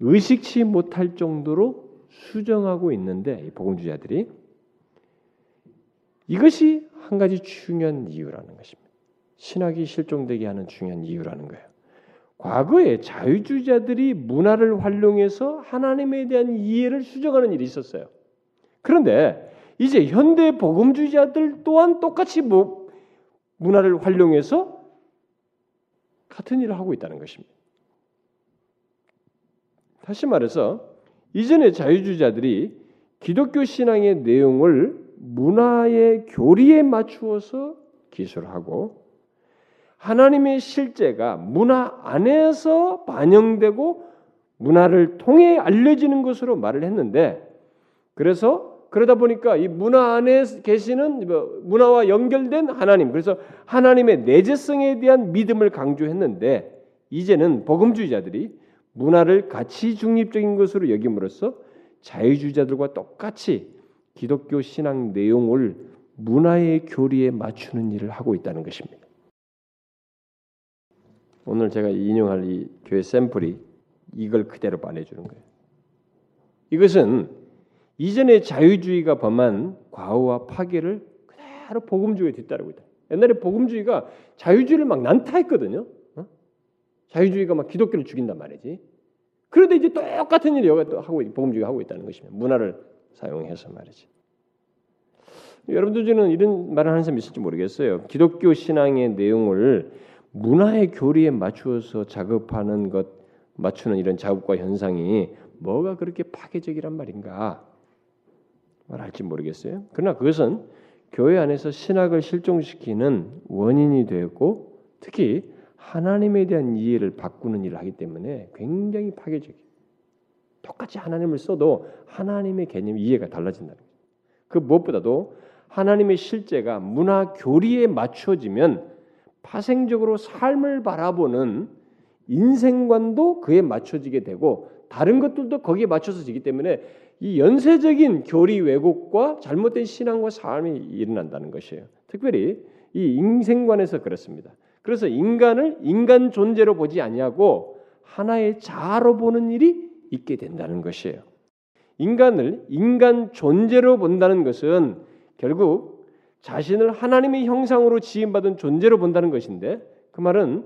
B: 의식치 못할 정도로 수정하고 있는데 복음주의자들이 이것이 한 가지 중요한 이유라는 것입니다. 신학이 실종되게 하는 중요한 이유라는 거예요. 과거에 자유주의자들이 문화를 활용해서 하나님에 대한 이해를 수정하는 일이 있었어요. 그런데 이제 현대 복음주의자들 또한 똑같이 뭐 문화를 활용해서 같은 일을 하고 있다는 것입니다. 다시 말해서 이전의 자유주의자들이 기독교 신앙의 내용을 문화의 교리에 맞추어서 기술하고 하나님의 실제가 문화 안에서 반영되고 문화를 통해 알려지는 것으로 말을 했는데 그래서 그러다 보니까 이 문화 안에 계시는 뭐 문화와 연결된 하나님 그래서 하나님의 내재성에 대한 믿음을 강조했는데 이제는 복음주의자들이 문화를 가치 중립적인 것으로 여김으로써 자유주의자들과 똑같이 기독교 신앙 내용을 문화의 교리에 맞추는 일을 하고 있다는 것입니다. 오늘 제가 인용할 이 교회 샘플이 이걸 그대로 말해주는 거예요. 이것은 이전의 자유주의가 범한 과오와 파괴를 그대로 복음주의에 뒤따르고 있다. 옛날에 복음주의가 자유주의를 막 난타했거든요. 어? 자유주의가 막 기독교를 죽인단 말이지. 그런데 이제 똑같은 일을 여가 또 하고 복음주의가 하고 있다는 것입니다. 문화를 사용해서 말이지. 여러분들 중에는 이런 말을 하는 사람 있을지 모르겠어요. 기독교 신앙의 내용을 문화의 교리에 맞추어서 작업하는 것, 맞추는 이런 작업과 현상이 뭐가 그렇게 파괴적이란 말인가 말할지 모르겠어요. 그러나 그것은 교회 안에서 신학을 실종시키는 원인이 되고 특히 하나님에 대한 이해를 바꾸는 일을 하기 때문에 굉장히 파괴적이에요. 똑같이 하나님을 써도 하나님의 개념 이해가 달라진다는 거예요. 그 무엇보다도 하나님의 실제가 문화 교리에 맞춰지면 파생적으로 삶을 바라보는 인생관도 그에 맞춰지게 되고 다른 것들도 거기에 맞춰서 지기 때문에 이 연쇄적인 교리 왜곡과 잘못된 신앙과 삶이 일어난다는 것이에요. 특별히 이 인생관에서 그렇습니다. 그래서 인간을 인간 존재로 보지 아니하고 하나의 자아로 보는 일이 있게 된다는 것이에요. 인간을 인간 존재로 본다는 것은 결국 자신을 하나님의 형상으로 지음받은 존재로 본다는 것인데 그 말은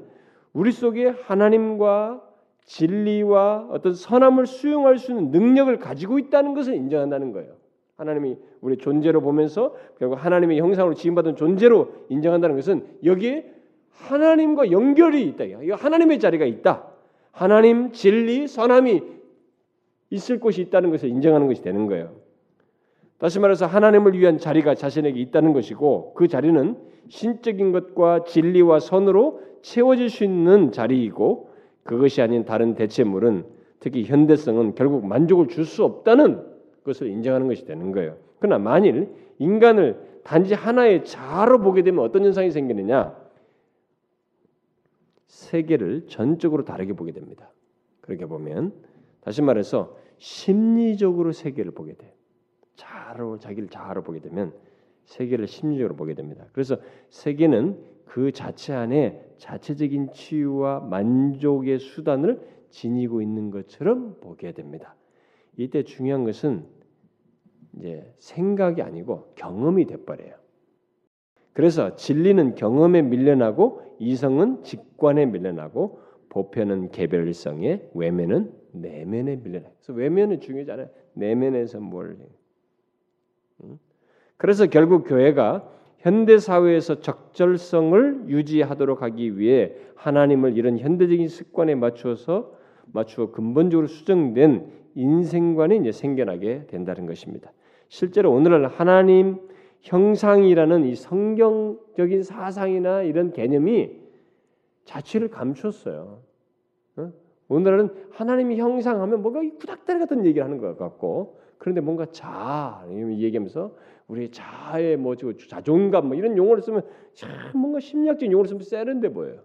B: 우리 속에 하나님과 진리와 어떤 선함을 수용할 수 있는 능력을 가지고 있다는 것을 인정한다는 거예요. 하나님이 우리 존재로 보면서 결국 하나님의 형상으로 지음받은 존재로 인정한다는 것은 여기에 하나님과 연결이 있다. 이 하나님의 자리가 있다. 하나님 진리 선함이 있을 곳이 있다는 것을 인정하는 것이 되는 거예요. 다시 말해서 하나님을 위한 자리가 자신에게 있다는 것이고 그 자리는 신적인 것과 진리와 선으로 채워질 수 있는 자리이고 그것이 아닌 다른 대체물은 특히 현대성은 결국 만족을 줄 수 없다는 것을 인정하는 것이 되는 거예요. 그러나 만일 인간을 단지 하나의 자로 보게 되면 어떤 현상이 생기느냐? 세계를 전적으로 다르게 보게 됩니다. 그렇게 보면 다시 말해서 심리적으로 세계를 보게 돼. 자로 자기를 자아로 보게 되면 세계를 심리적으로 보게 됩니다. 그래서 세계는 그 자체 안에 자체적인 치유와 만족의 수단을 지니고 있는 것처럼 보게 됩니다. 이때 중요한 것은 이제 생각이 아니고 경험이 돼버려요. 그래서 진리는 경험에 밀려나고 이성은 직관에 밀려나고 보편은 개별성에 외면은 내면에 밀려나요. 그래서 외면은 중요하잖아요. 내면에서 뭘 그래서 결국 교회가 현대 사회에서 적절성을 유지하도록 하기 위해 하나님을 이런 현대적인 습관에 맞추어서 맞추어 근본적으로 수정된 인생관이 이제 생겨나게 된다는 것입니다. 실제로 오늘날 하나님 형상이라는 이 성경적인 사상이나 이런 개념이 자취를 감췄어요. 어? 오늘날은 하나님이 형상하면 뭔가 구닥다리 같은 얘기를 하는 것 같고 그런데 뭔가 자 얘기하면서 우리 자의 뭐 자존감 뭐 이런 용어를 쓰면 참 뭔가 심리학적인 용어를 쓰면 세련돼 보여요.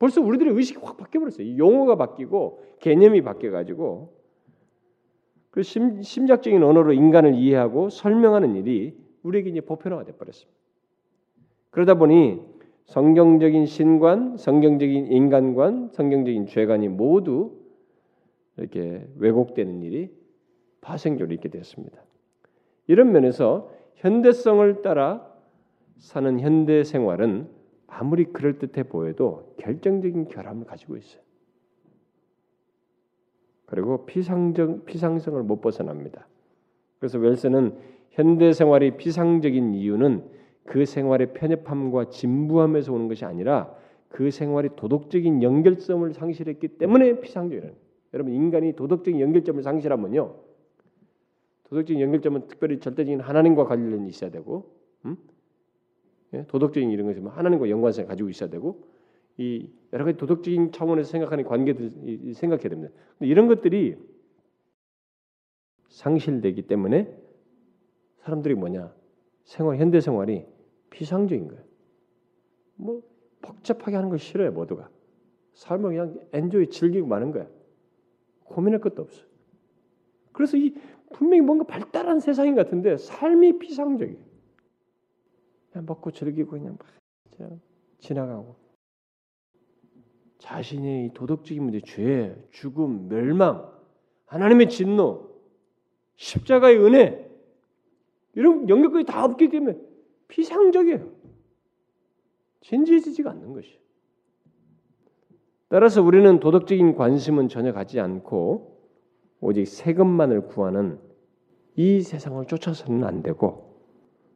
B: 벌써 우리들의 의식이 확 바뀌어 버렸어요. 이 용어가 바뀌고 개념이 바뀌어 가지고 그 심, 심리학적인 언어로 인간을 이해하고 설명하는 일이 우리에게 이제 보편화가 돼 버렸습니다. 그러다 보니 성경적인 신관, 성경적인 인간관, 성경적인 죄관이 모두 이렇게 왜곡되는 일이 파생적으로 있게 되었습니다. 이런 면에서 현대성을 따라 사는 현대 생활은 아무리 그럴 듯해 보여도 결정적인 결함을 가지고 있어요. 그리고 피상적 피상성을 못 벗어납니다. 그래서 웰스는 현대 생활이 피상적인 이유는 그 생활의 편협함과 진부함에서 오는 것이 아니라 그 생활이 도덕적인 연결점을 상실했기 때문에 피상적이라는. 여러분 인간이 도덕적인 연결점을 상실하면요 도덕적인 연결점은 특별히 절대적인 하나님과 관련이 있어야 되고, 음? 예? 도덕적인 이런 것이 하나님과 연관성을 가지고 있어야 되고, 이 여러 가지 도덕적인 차원에서 생각하는 관계들 생각해야 됩니다. 이런 것들이 상실되기 때문에 사람들이 뭐냐 생활 현대 생활이 피상적인 거예요. 뭐 복잡하게 하는 걸 싫어요 모두가. 삶을 그냥 엔조이 즐기고 마는 거야. 고민할 것도 없어. 그래서 이 분명히 뭔가 발달한 세상인 같은데 삶이 피상적이에요. 그냥 먹고 즐기고 그냥 막 지나가고 자신의 도덕적인 문제, 죄, 죽음, 멸망, 하나님의 진노, 십자가의 은혜 이런 연결고리 다 없기 때문에 피상적이에요. 진지해지지가 않는 것이. 따라서 우리는 도덕적인 관심은 전혀 갖지 않고 오직 세금만을 구하는 이 세상을 쫓아서는 안 되고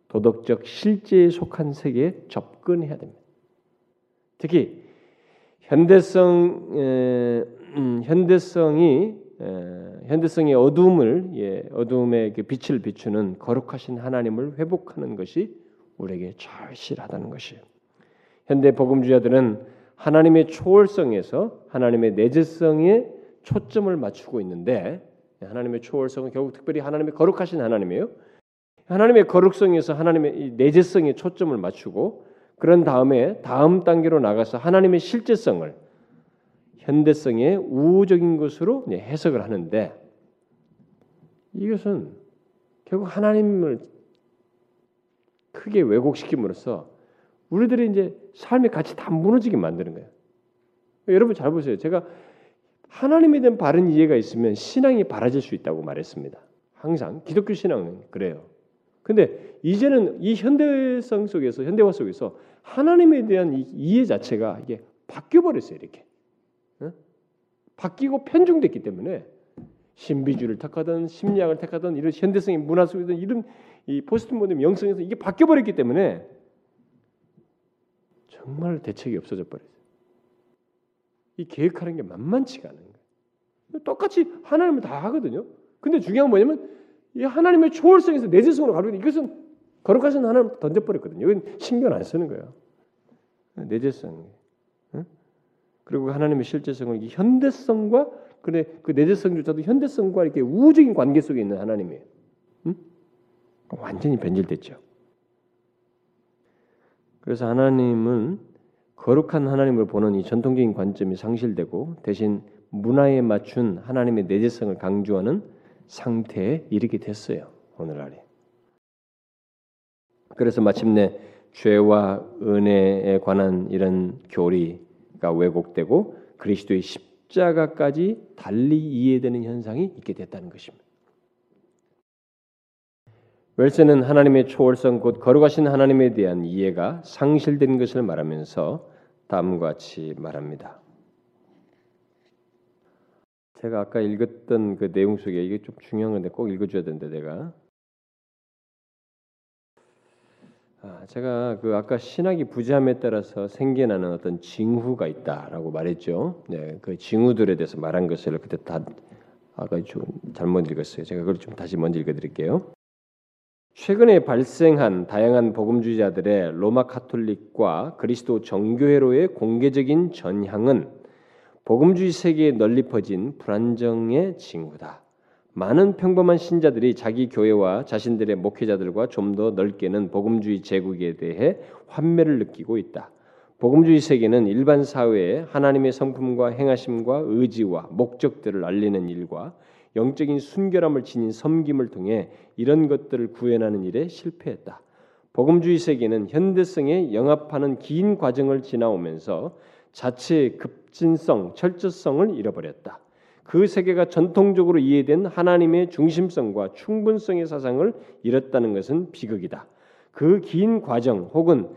B: 도덕적 실제에 속한 세계에 접근해야 됩니다. 특히 현대성 에, 음, 현대성이 에, 현대성의 어둠을 예, 어둠의 그 빛을 비추는 거룩하신 하나님을 회복하는 것이 우리에게 절실하다는 것이에요. 현대 복음주의자들은 하나님의 초월성에서 하나님의 내재성에 초점을 맞추고 있는데 하나님의 초월성은 결국 특별히 하나님의 거룩하신 하나님이에요. 하나님의 거룩성에서 하나님의 내재성에 초점을 맞추고 그런 다음에 다음 단계로 나가서 하나님의 실제성을 현대성의 우호적인 것으로 해석을 하는데 이것은 결국 하나님을 크게 왜곡시킴으로써 우리들이 이제 삶의 가치 다 무너지게 만드는 거예요. 여러분 잘 보세요. 제가 하나님에 대한 바른 이해가 있으면 신앙이 바라질 수 있다고 말했습니다. 항상 기독교 신앙은 그래요. 근데 이제는 이 현대성 속에서 현대화 속에서 하나님에 대한 이해 자체가 이게 바뀌어 버렸어요. 이렇게 어? 바뀌고 편중됐기 때문에 신비주의를 택하든 심리학을 택하든 이런 현대성의 문화 속에서 이런 이 포스트 모던 영성에서 이게 바뀌어 버렸기 때문에 정말 대책이 없어져 버렸어요. 이 계획하는 게 만만치가 않은 거예요. 똑같이 하나님은 다 하거든요. 근데 중요한 건 뭐냐면 이 하나님의 초월성에서 내재성으로 가는 이것은 거룩하신 하나님 던져버렸거든요. 이건 신경 안 쓰는 거예요. 내재성. 그리고 하나님의 실제성을 현대성과 그래 그 내재성조차도 현대성과 이렇게 우주적인 관계 속에 있는 하나님이에요. 응? 완전히 변질됐죠. 그래서 하나님은 거룩한 하나님을 보는 이 전통적인 관점이 상실되고 대신 문화에 맞춘 하나님의 내재성을 강조하는 상태에 이르게 됐어요. 오늘날에. 그래서 마침내 죄와 은혜에 관한 이런 교리가 왜곡되고 그리스도의 십자가까지 달리 이해되는 현상이 있게 됐다는 것입니다. 웰스는 하나님의 초월성 곧 거룩하신 하나님에 대한 이해가 상실된 것을 말하면서 다음과 같이 말합니다. 제가 아까 읽었던 그 내용 속에 이게 좀 중요한 건데 꼭 읽어줘야 되는데 내가 아, 제가 그 아까 신학이 부재함에 따라서 생겨나는 어떤 징후가 있다라고 말했죠. 네, 그 징후들에 대해서 말한 것을 그때 다 아까 좀 잘못 읽었어요. 제가 그걸 좀 다시 먼저 읽어드릴게요. 최근에 발생한 다양한 복음주의자들의 로마 카톨릭과 그리스도 정교회로의 공개적인 전향은 복음주의 세계에 널리 퍼진 불안정의 징후다. 많은 평범한 신자들이 자기 교회와 자신들의 목회자들과 좀 더 넓게는 복음주의 제국에 대해 환멸을 느끼고 있다. 복음주의 세계는 일반 사회에 하나님의 성품과 행하심과 의지와 목적들을 알리는 일과 영적인 순결함을 지닌 섬김을 통해 이런 것들을 구현하는 일에 실패했다. 복음주의 세계는 현대성에 영합하는 긴 과정을 지나오면서 자체의 급진성, 철저성을 잃어버렸다. 그 세계가 전통적으로 이해된 하나님의 중심성과 충분성의 사상을 잃었다는 것은 비극이다. 그 긴 과정 혹은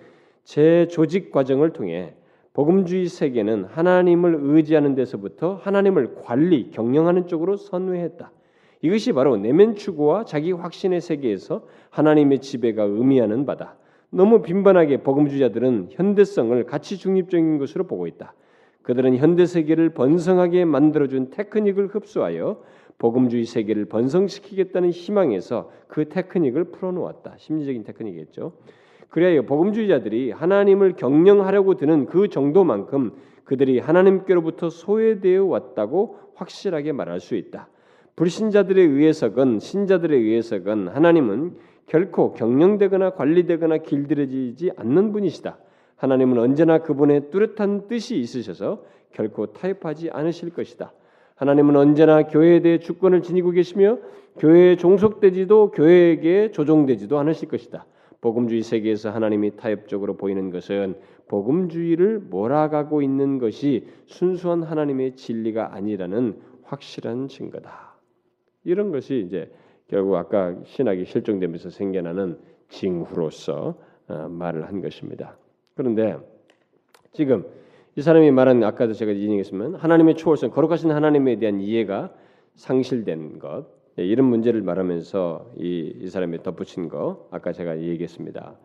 B: 재조직 과정을 통해 복음주의 세계는 하나님을 의지하는 데서부터 하나님을 관리, 경영하는 쪽으로 선회했다. 이것이 바로 내면 추구와 자기 확신의 세계에서 하나님의 지배가 의미하는 바다. 너무 빈번하게 복음주의자들은 현대성을 가치 중립적인 것으로 보고 있다. 그들은 현대 세계를 번성하게 만들어준 테크닉을 흡수하여 복음주의 세계를 번성시키겠다는 희망에서 그 테크닉을 풀어놓았다. 심리적인 테크닉이겠죠. 그래야 복음주의자들이 하나님을 경영하려고 드는 그 정도만큼 그들이 하나님께로부터 소외되어 왔다고 확실하게 말할 수 있다. 불신자들에 의해서건 신자들에 의해서건 하나님은 결코 경영되거나 관리되거나 길들여지지 않는 분이시다. 하나님은 언제나 그분의 뚜렷한 뜻이 있으셔서 결코 타협하지 않으실 것이다. 하나님은 언제나 교회에 대해 주권을 지니고 계시며 교회에 종속되지도 교회에게 조종되지도 않으실 것이다. 복음주의 세계에서 하나님이 타협적으로 보이는 것은 복음주의를 몰아가고 있는 것이 순수한 하나님의 진리가 아니라는 확실한 증거다. 이런 것이 이제 결국 아까 신학이 실종되면서 생겨나는 징후로서 어, 말을 한 것입니다. 그런데 지금 이 사람이 말한 아까도 제가 인용했지만 하나님의 초월성 거룩하신 하나님에 대한 이해가 상실된 것 예, 이런 문제를 말하면서 이, 이 사람이 덧붙인 거 아까 제가 얘기했습니다.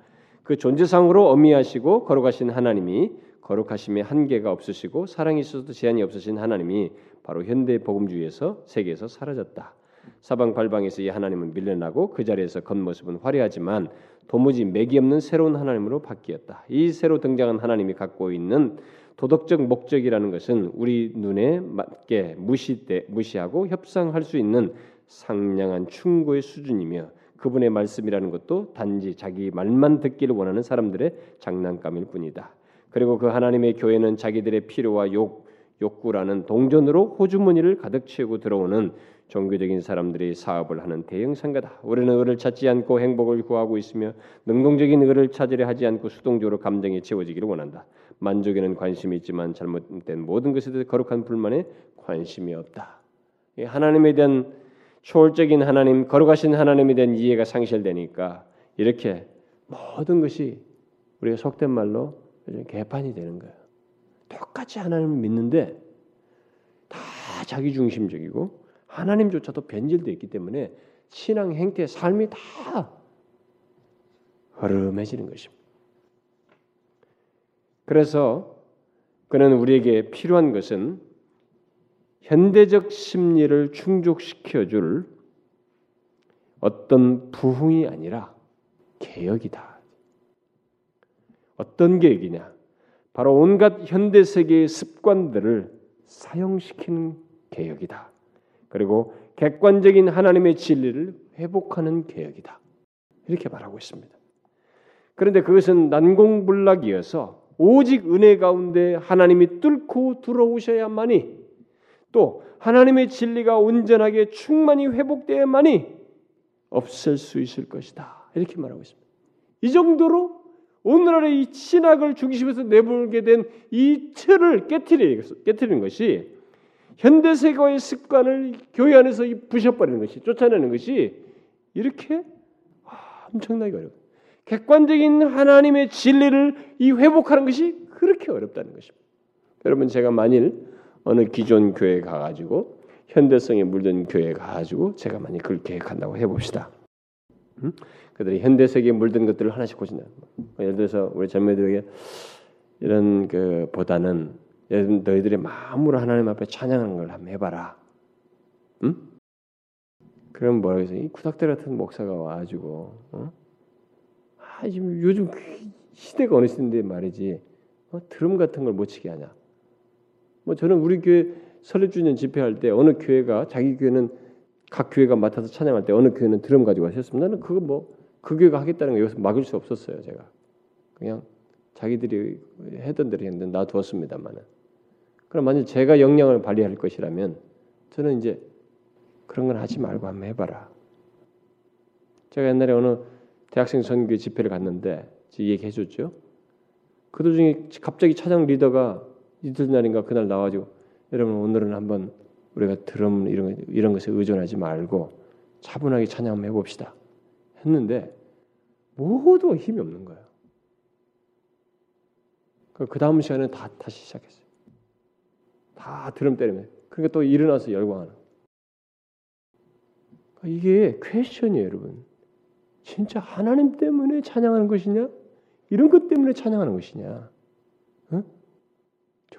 B: 그 존재상으로 어미하시고 거룩하신 하나님이 거룩하심에 한계가 없으시고 사랑이 있어도 제한이 없으신 하나님이 바로 현대 복음주의에서 세계에서 사라졌다. 사방 발방에서 이 하나님은 밀려나고 그 자리에서 겉모습은 화려하지만 도무지 맥이 없는 새로운 하나님으로 바뀌었다. 이 새로 등장한 하나님이 갖고 있는 도덕적 목적이라는 것은 우리 눈에 맞게 무시돼 무시하고 협상할 수 있는 상냥한 충고의 수준이며 그분의 말씀이라는 것도 단지 자기 말만 듣기를 원하는 사람들의 장난감일 뿐이다. 그리고 그 하나님의 교회는 자기들의 필요와 욕 욕구라는 동전으로 호주머니를 가득 채우고 들어오는 종교적인 사람들이 사업을 하는 대형 상가다. 우리는 의를 찾지 않고 행복을 구하고 있으며 능동적인 의를 찾으려 하지 않고 수동적으로 감정에 채워지기를 원한다. 만족에는 관심이 있지만 잘못된 모든 것에 대해 거룩한 불만에 관심이 없다. 하나님에 대한 초월적인 하나님, 거룩하신 하나님에 대한 이해가 상실되니까 이렇게 모든 것이 우리가 속된 말로 개판이 되는 거예요. 똑같이 하나님을 믿는데 다 자기 중심적이고 하나님조차도 변질되어 있기 때문에 신앙 행태, 삶이 다 흐름해지는 것입니다. 그래서 그는 우리에게 필요한 것은 현대적 심리를 충족시켜 줄 어떤 부흥이 아니라 개혁이다. 어떤 개혁이냐? 바로 온갖 현대 세계의 습관들을 사용시키는 개혁이다. 그리고 객관적인 하나님의 진리를 회복하는 개혁이다. 이렇게 말하고 있습니다. 그런데 그것은 난공불락이어서 오직 은혜 가운데 하나님이 뚫고 들어오셔야만이 또 하나님의 진리가 온전하게 충만히 회복되어야만이 없을 수 있을 것이다. 이렇게 말하고 있습니다. 이 정도로 오늘날의 이 신학을 중심에서 내몰게 된 이 틀을 깨뜨리는 것이 현대 세계의 습관을 교회 안에서 부셔버리는 것이 쫓아내는 것이 이렇게 엄청나게 어렵다. 객관적인 하나님의 진리를 이 회복하는 것이 그렇게 어렵다는 것입니다. 여러분 제가 만일 어느 기존 교회 가가지고 현대성에 물든 교회 가가지고 제가 만약 그걸 계획한다고 해봅시다. 음? 그들이 현대 세계에 물든 것들을 하나씩 고친다. 예를 들어서 우리 젊은이들에게 이런 그 보다는 너희들의 마음으로 하나님 앞에 찬양하는 걸 한번 해봐라. 응? 그럼 뭐라고 해서 이 구닥대 같은 목사가 와가지고 어? 아 지금 요즘 그 시대가 어느 시대인데 말이지 어? 드럼 같은 걸 못 치게 하냐. 뭐 저는 우리 교회 설립주년 집회할 때 어느 교회가 자기 교회는 각 교회가 맡아서 찬양할 때 어느 교회는 드럼 가지고 하셨습니다. 나는 그거 뭐 그 교회가 하겠다는 거 여기서 막을 수 없었어요. 제가 그냥 자기들이 했던 대로 했는데 놔두었습니다만은. 그럼 만약 제가 역량을 발휘할 것이라면 저는 이제 그런 건 하지 말고 한번 해봐라. 제가 옛날에 어느 대학생 선교 집회를 갔는데 얘기해줬죠. 그 도중에 갑자기 차장 리더가 이튿날인가 그날 나와가지고 여러분 오늘은 한번 우리가 드럼 이런 이런 것에 의존하지 말고 차분하게 찬양 한번 해봅시다. 했는데 모두 힘이 없는 거예요. 그 다음 시간에 다 다시 시작했어요. 다 드럼 때리면 그러니까 또 일어나서 열광하는. 그러니까 이게 퀘션이에요, 여러분. 진짜 하나님 때문에 찬양하는 것이냐? 이런 것 때문에 찬양하는 것이냐?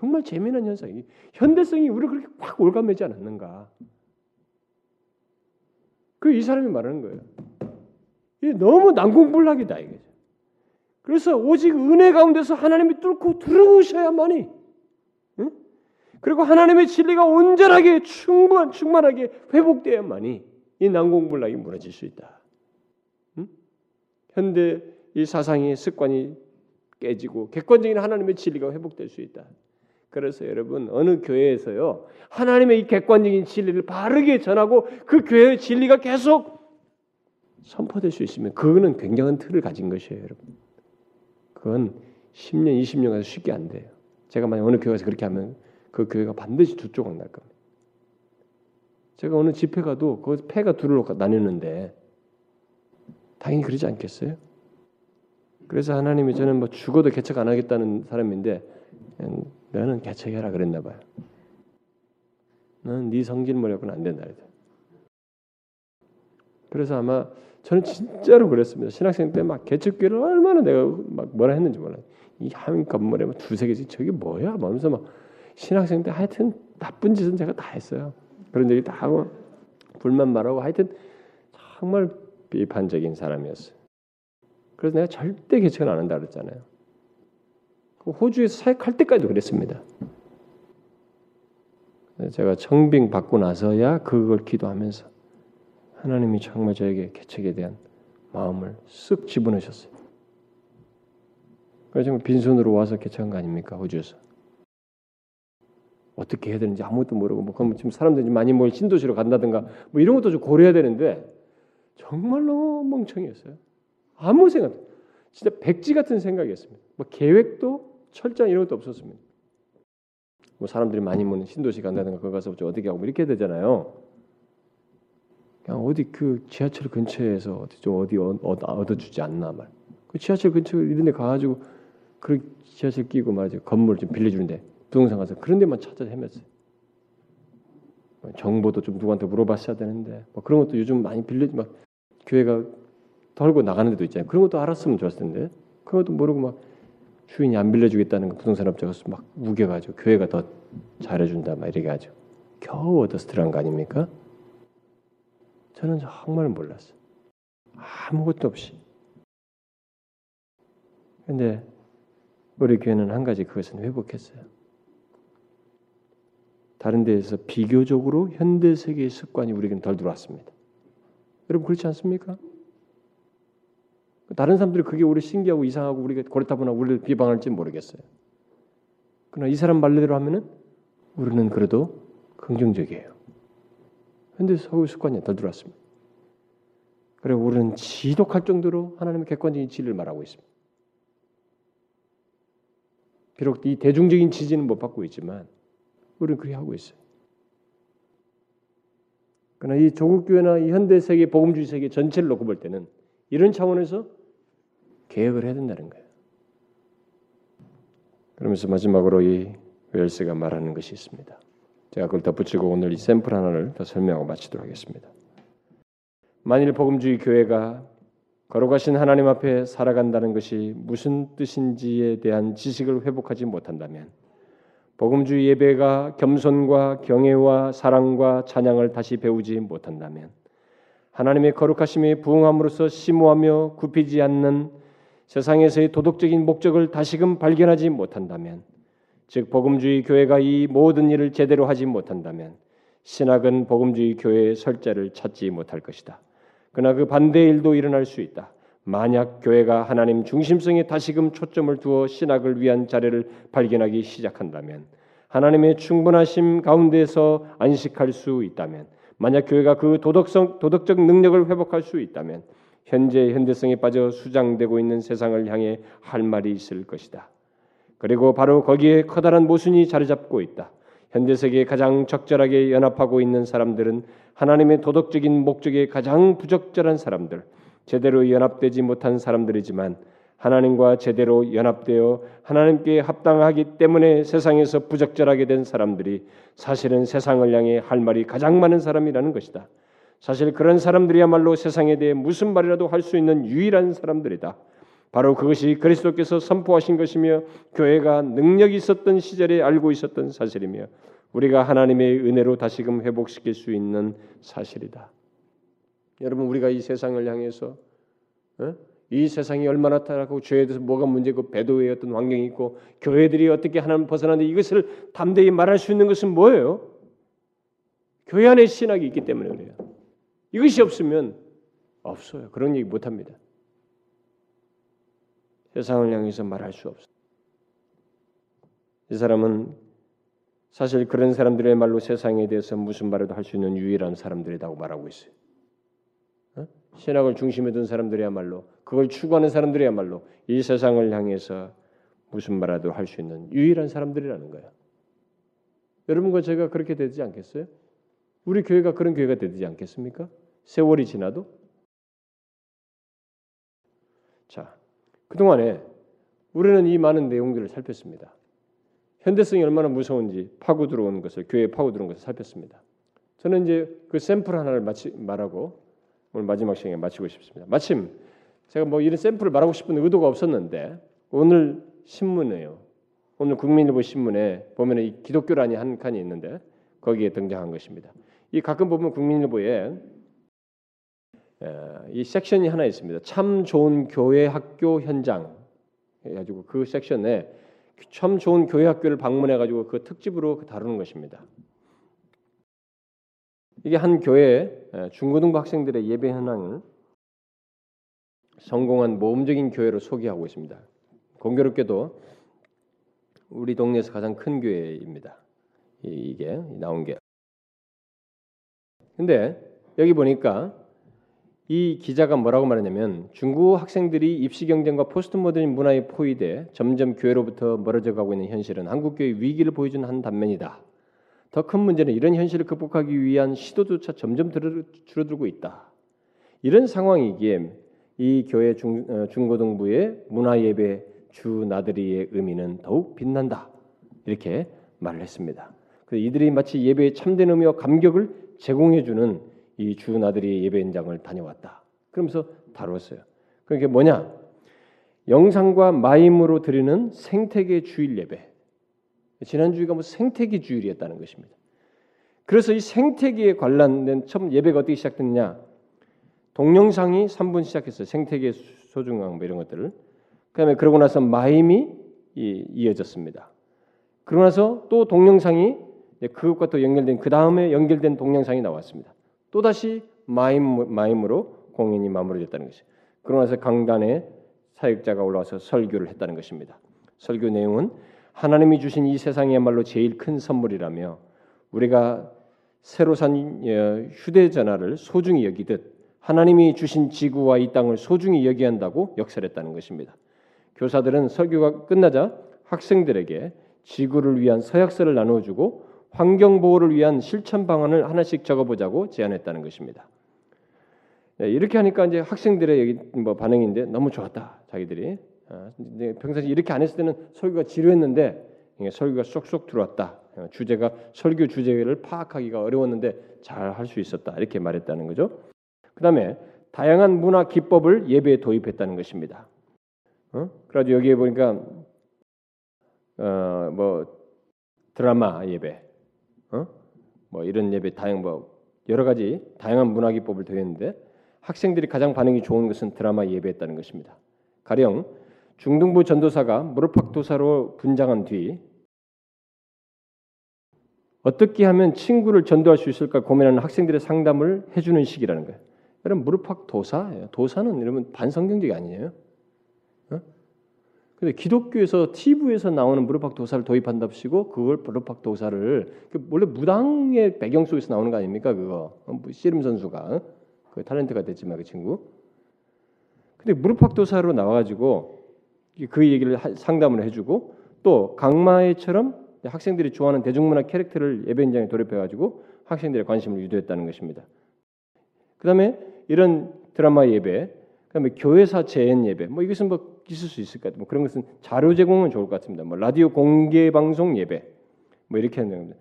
B: 어? 정말 재미난 현상이 현대성이 우리를 그렇게 확 올가매지 않았는가? 그 이 사람이 말하는 거예요. 이게 너무 난공불락이다 이게. 그래서 오직 은혜 가운데서 하나님이 뚫고 들어오셔야만이 응? 그리고 하나님의 진리가 온전하게 충분 충만하게 회복돼야만이 이 난공불락이 무너질 수 있다. 응? 현대 이 사상의 습관이 깨지고 객관적인 하나님의 진리가 회복될 수 있다. 그래서 여러분 어느 교회에서요 하나님의 이 객관적인 진리를 바르게 전하고 그 교회의 진리가 계속 선포될 수 있으면 그거는 굉장한 틀을 가진 것이에요, 여러분. 그건 10년, 20년 가서 쉽게 안 돼요. 제가 만약 어느 교회에서 그렇게 하면 그 교회가 반드시 두 조각 날 겁니다. 제가 어느 집회 가도 그 폐가 둘로 나뉘는데 당연히 그러지 않겠어요? 그래서 하나님이 저는 뭐 죽어도 개척 안 하겠다는 사람인데 너는 개척해라 그랬나 봐요. 너는 네 성질 모려고는 안 된다 그랬 그래서 아마 저는 진짜로 그랬습니다. 신학생 때 막 개척교회를 얼마나 내가 막 뭐라 했는지 몰라요. 이 하민 건물에 막 두세 개씩 저게 뭐야? 말면서 막 신학생 때 하여튼 나쁜 짓은 제가 다 했어요. 그런 얘기 다 하고 불만 말하고 하여튼 정말 비판적인 사람이었어요. 그래서 내가 절대 개척은 안 한다 그랬잖아요. 그 호주에서 사역할 때까지도 그랬습니다. 제가 청빙 받고 나서야 그걸 기도하면서 하나님이 정말 저에게 개척에 대한 마음을 쓱 집어넣으셨어요. 그래서 빈손으로 와서 개척한 거 아닙니까 호주에서? 어떻게 해야 되는지 아무것도 모르고 뭐 그럼 지금 사람들이 많이 모일 신도시로 간다든가 뭐 이런 것도 좀 고려해야 되는데 정말 너무 멍청이었어요. 아무 생각, 진짜 백지 같은 생각이었습니다. 뭐 계획도 철저한 이런 것도 없었습니다. 뭐 사람들이 많이 모는 신도시 간다든가 거기 가서 좀 어떻게 하고 뭐 이렇게 되잖아요. 그냥 어디 그 지하철 근처에서 어디 좀 어디 얻어 주지 않나 말. 그 지하철 근처 이런 데 가가지고 그 지하철 끼고 말이죠 건물 좀 빌려주는데 부동산 가서 그런 데만 찾아 헤맸어요. 뭐 정보도 좀 누구한테 물어봤어야 되는데 뭐 그런 것도 요즘 많이 빌려 막 교회가 덜고 나가는 데도 있잖아요. 그런 것도 알았으면 좋았을 텐데 그런 것도 모르고 막 주인이 안 빌려주겠다는 거 부동산업자가 막 우겨가지고 교회가 더 잘해준다 막 이렇게 하죠. 겨우 얻어스트란 거 아닙니까? 저는 정말 몰랐어요. 아무것도 없이. 근데 우리 교회는 한 가지 그것은 회복했어요. 다른 데에서 비교적으로 현대 세계의 습관이 우리에게는 덜 들어왔습니다. 여러분 그렇지 않습니까? 다른 사람들이 그게 우리 신기하고 이상하고 우리가 그렇다 보나 우리를 비방할지 모르겠어요. 그러나 이 사람 말대로 하면은 우리는 그래도 긍정적이에요. 현대 서구 습관이 덜 들어왔습니다. 그리고 우리는 지독할 정도로 하나님의 객관적인 진리를 말하고 있습니다. 비록 이 대중적인 지지는 못 받고 있지만 우리는 그렇게 하고 있어요. 그러나 이 조국 교회나 이 현대 세계 복음주의 세계 전체를 놓고 볼 때는 이런 차원에서 개혁을 해야 된다는 거예요. 그러면서 마지막으로 이 웰스가 말하는 것이 있습니다. 제가 그걸 덧붙이고 오늘 이 샘플 하나를 더 설명하고 마치도록 하겠습니다. 만일 복음주의 교회가 거룩하신 하나님 앞에 살아간다는 것이 무슨 뜻인지에 대한 지식을 회복하지 못한다면 복음주의 예배가 겸손과 경애와 사랑과 찬양을 다시 배우지 못한다면 하나님의 거룩하심에 부응함으로써 심오하며 굽히지 않는 세상에서의 도덕적인 목적을 다시금 발견하지 못한다면 즉 복음주의 교회가 이 모든 일을 제대로 하지 못한다면 신학은 복음주의 교회의 설자를 찾지 못할 것이다. 그러나 그 반대의 일도 일어날 수 있다. 만약 교회가 하나님 중심성에 다시금 초점을 두어 신학을 위한 자료를 발견하기 시작한다면 하나님의 충분하심 가운데서 안식할 수 있다면 만약 교회가 그 도덕성 도덕적 능력을 회복할 수 있다면 현재 현대성에 빠져 수장되고 있는 세상을 향해 할 말이 있을 것이다. 그리고 바로 거기에 커다란 모순이 자리 잡고 있다. 현대 세계에 가장 적절하게 연합하고 있는 사람들은 하나님의 도덕적인 목적에 가장 부적절한 사람들, 제대로 연합되지 못한 사람들이지만 하나님과 제대로 연합되어 하나님께 합당하기 때문에 세상에서 부적절하게 된 사람들이 사실은 세상을 향해 할 말이 가장 많은 사람이라는 것이다. 사실 그런 사람들이야말로 세상에 대해 무슨 말이라도 할 수 있는 유일한 사람들이다. 바로 그것이 그리스도께서 선포하신 것이며 교회가 능력이 있었던 시절에 알고 있었던 사실이며 우리가 하나님의 은혜로 다시금 회복시킬 수 있는 사실이다. 여러분 우리가 이 세상을 향해서 어? 이 세상이 얼마나 타락하고 죄에 대해서 뭐가 문제고 배도의 어떤 환경이 있고 교회들이 어떻게 하나님 벗어나는데 이것을 담대히 말할 수 있는 것은 뭐예요? 교회 안에 신학이 있기 때문에 그래요. 이것이 없으면 없어요. 그런 얘기 못 합니다. 세상을 향해서 말할 수 없어. 이 사람은 사실 그런 사람들의 말로 세상에 대해서 무슨 말이도 할수 있는 유일한 사람들이라고 말하고 있어요. 어? 신학을 중심에 둔 사람들이야말로 그걸 추구하는 사람들이야말로 이 세상을 향해서 무슨 말이라도 할 수 있는 유일한 사람들이라는 거예요. 여러분과 제가 그렇게 되지 않겠어요? 우리 교회가 그런 교회가 되지 않겠습니까? 세월이 지나도 자, 그동안에 우리는 이 많은 내용들을 살폈습니다. 현대성이 얼마나 무서운지 파고 들어온 것을 교회에 파고 들어온 것을 살폈습니다. 저는 이제 그 샘플 하나를 마치, 말하고 오늘 마지막 시간에 마치고 싶습니다. 마침 제가 뭐 이런 샘플을 말하고 싶은 의도가 없었는데 오늘 신문에요. 오늘 국민일보 신문에 보면 이 기독교란이 한 칸이 있는데 거기에 등장한 것입니다. 이 가끔 보면 국민일보에 이 섹션이 하나 있습니다. 참 좋은 교회 학교 현장 해가지고 그 섹션에 참 좋은 교회 학교를 방문해가지고 그 특집으로 다루는 것입니다. 이게 한 교회 중고등부 학생들의 예배 현황을 성공한 모험적인 교회로 소개하고 있습니다. 공교롭게도 우리 동네에서 가장 큰 교회입니다. 이게 나온 게. 근데 여기 보니까 이 기자가 뭐라고 말하냐면 중국 학생들이 입시 경쟁과 포스트 모더니 문화에 포위돼 점점 교회로부터 멀어져 가고 있는 현실은 한국 교회 위기를 보여주는 한 단면이다. 더 큰 문제는 이런 현실을 극복하기 위한 시도조차 점점 줄어들고 있다. 이런 상황이기에 이 교회 중, 어, 중고등부의 문화 예배 주 나들이의 의미는 더욱 빛난다. 이렇게 말을 했습니다. 이들이 마치 예배의 참된 의미와 감격을 제공해 주는 이 주 나들이 예배 현장을 다녀왔다. 그러면서 다루었어요. 그게 뭐냐? 영상과 마임으로 드리는 생태계 주일 예배. 지난 주가 뭐 생태계 주일이었다는 것입니다. 그래서 이 생태계에 관련된 처음 예배가 어떻게 시작됐느냐? 동영상이 3분 시작했어요. 생태계 소중함 뭐 이런 것들을. 그다음에 그러고 나서 마임이 이어졌습니다. 그러고 나서 또 동영상이 그것과 또 연결된 그 다음에 연결된 동영상이 나왔습니다. 또 다시 마임 마임으로 공연이 마무리됐다는 것이. 그러고 나서 강단에 사역자가 올라와서 설교를 했다는 것입니다. 설교 내용은 하나님이 주신 이 세상이야말로 제일 큰 선물이라며 우리가 새로 산 어, 휴대전화를 소중히 여기듯 하나님이 주신 지구와 이 땅을 소중히 여기 한다고 역설했다는 것입니다. 교사들은 설교가 끝나자 학생들에게 지구를 위한 서약서를 나누어주고 환경 보호를 위한 실천 방안을 하나씩 적어보자고 제안했다는 것입니다. 네, 이렇게 하니까 이제 학생들의 뭐 반응인데 너무 좋았다 자기들이 아, 평상시 이렇게 안 했을 때는 설교가 지루했는데 설교가 쏙쏙 들어왔다 어, 주제가 설교 주제를 파악하기가 어려웠는데 잘 할 수 있었다 이렇게 말했다는 거죠. 그다음에 다양한 문화 기법을 예배에 도입했다는 것입니다. 어? 그래가지고 여기에 보니까 어, 뭐 드라마 예배, 어? 뭐 이런 예배 다양 뭐 여러 가지 다양한 문화 기법을 도입했는데 학생들이 가장 반응이 좋은 것은 드라마 예배였다는 것입니다. 가령 중등부 전도사가 무릎팍도사로 분장한 뒤 어떻게 하면 친구를 전도할 수 있을까 고민하는 학생들의 상담을 해주는 시기라는 거예요. 여러분 무릎팍 도사예요. 도사는 여러분 반성경적이 아니에요. 어? 근데 기독교에서 TV에서 나오는 무릎팍 도사를 도입한답시고 그걸 무릎팍 도사를 그 원래 무당의 배경 속에서 나오는 거 아닙니까 그거 어, 뭐 씨름 선수가 어? 그 탤런트가 됐지만 그 친구. 근데 무릎팍 도사로 나와가지고 그 얘기를 상담을 해주고 또 강마애처럼 학생들이 좋아하는 대중문화 캐릭터를 예배 현장에 돌입해가지고 학생들의 관심을 유도했다는 것입니다. 그 다음에 이런 드라마 예배, 그다음에 교회사 재연 예배, 뭐 이것은 뭐 있을 수 있을 것 같아요. 뭐 그런 것은 자료 제공은 좋을 것 같습니다. 뭐 라디오 공개 방송 예배, 뭐 이렇게 하는 겁니다.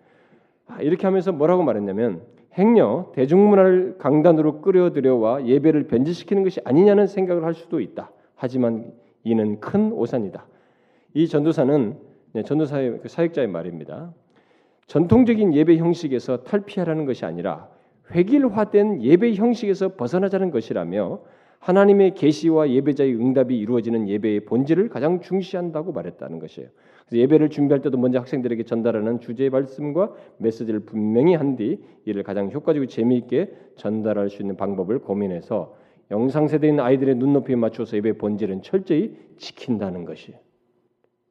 B: 아, 이렇게 하면서 뭐라고 말했냐면 행여 대중문화를 강단으로 끌어들여와 예배를 변질시키는 것이 아니냐는 생각을 할 수도 있다. 하지만 이는 큰 오산이다. 이 전도사는 네, 전도사의 그 사역자의 말입니다. 전통적인 예배 형식에서 탈피하라는 것이 아니라 획일화된 예배 형식에서 벗어나자는 것이라며 하나님의 계시와 예배자의 응답이 이루어지는 예배의 본질을 가장 중시한다고 말했다는 것이에요. 그래서 예배를 준비할 때도 먼저 학생들에게 전달하는 주제의 말씀과 메시지를 분명히 한 뒤 이를 가장 효과적이고 재미있게 전달할 수 있는 방법을 고민해서 영상 세대인 아이들의 눈높이에 맞춰서 예배 본질은 철저히 지킨다는 것이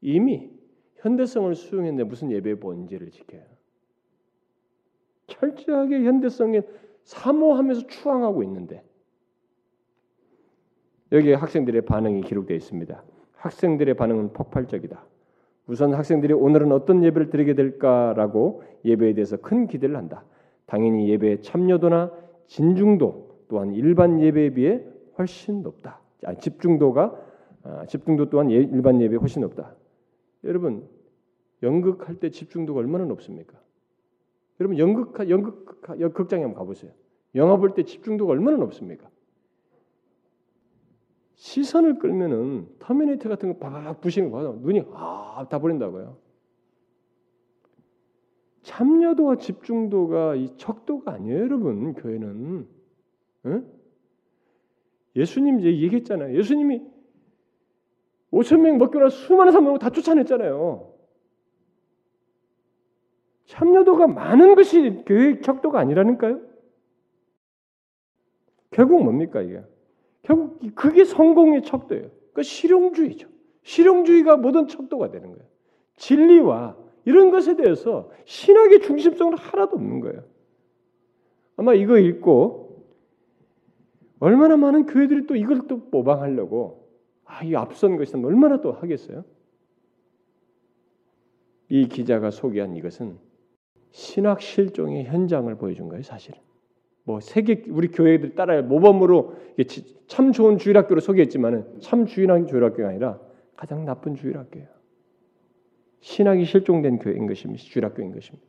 B: 이미 현대성을 수용했는데 무슨 예배 본질을 지켜요? 철저하게 현대성에 사모하면서 추앙하고 있는데 여기에 학생들의 반응이 기록되어 있습니다. 학생들의 반응은 폭발적이다. 우선 학생들이 오늘은 어떤 예배를 드리게 될까라고 예배에 대해서 큰 기대를 한다. 당연히 예배의 참여도나 진중도 또한 일반 예배에 비해 훨씬 높다. 아, 집중도가 아, 집중도 또한 예, 일반 예배에 훨씬 높다. 여러분 연극할 때 집중도가 얼마나 높습니까? 여러분 연극 연극 연- 극장에 한번 가보세요. 영화 볼 때 집중도가 얼마나 높습니까? 시선을 끌면은 터미네이터 같은 거팍 부시는 거 봐도 눈이 아다 버린다고요. 참여도와 집중도가 이 척도가 아니에요, 여러분. 교회는 응? 예수님 이제 얘기했잖아요. 예수님이 5천 명 먹고 나서 수많은 사람을 다 쫓아냈잖아요. 참여도가 많은 것이 교회 척도가 아니라니까요. 결국 뭡니까 이게? 결국 그게 성공의 척도예요. 그 실용주의죠. 실용주의가 모든 척도가 되는 거예요. 진리와 이런 것에 대해서 신학의 중심성은 하나도 없는 거예요. 아마 이거 읽고 얼마나 많은 교회들이 또 이걸 또 모방하려고 아, 이 앞선 것이 얼마나 또 하겠어요? 이 기자가 소개한 이것은 신학 실종의 현장을 보여준 거예요, 사실은. 뭐 세계 우리 교회들 따라야 모범으로 참 좋은 주일학교로 소개했지만은 참 주일학 주일학교가 아니라 가장 나쁜 주일학교예요. 신학이 실종된 교회인 것입니다. 주일학교인 것입니다.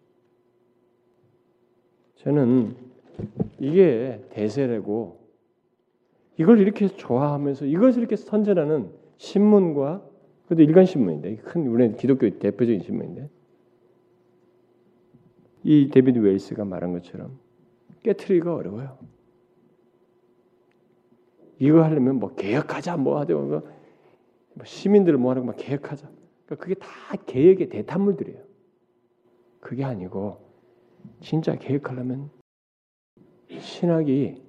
B: 저는 이게 대세라고 이걸 이렇게 좋아하면서 이것을 이렇게 선전하는 신문과 그래도 일간 신문인데 큰 우리 기독교 대표적인 신문인데 이 데비드 웨일스가 말한 것처럼 깨트리기가 어려워요. 이거 하려면 뭐 개혁하자 뭐 하자 뭐 시민들을 모아놓고 막 개혁하자. 그러니까 그게 다 개혁의 대탄물들이에요. 그게 아니고 진짜 개혁하려면 신학이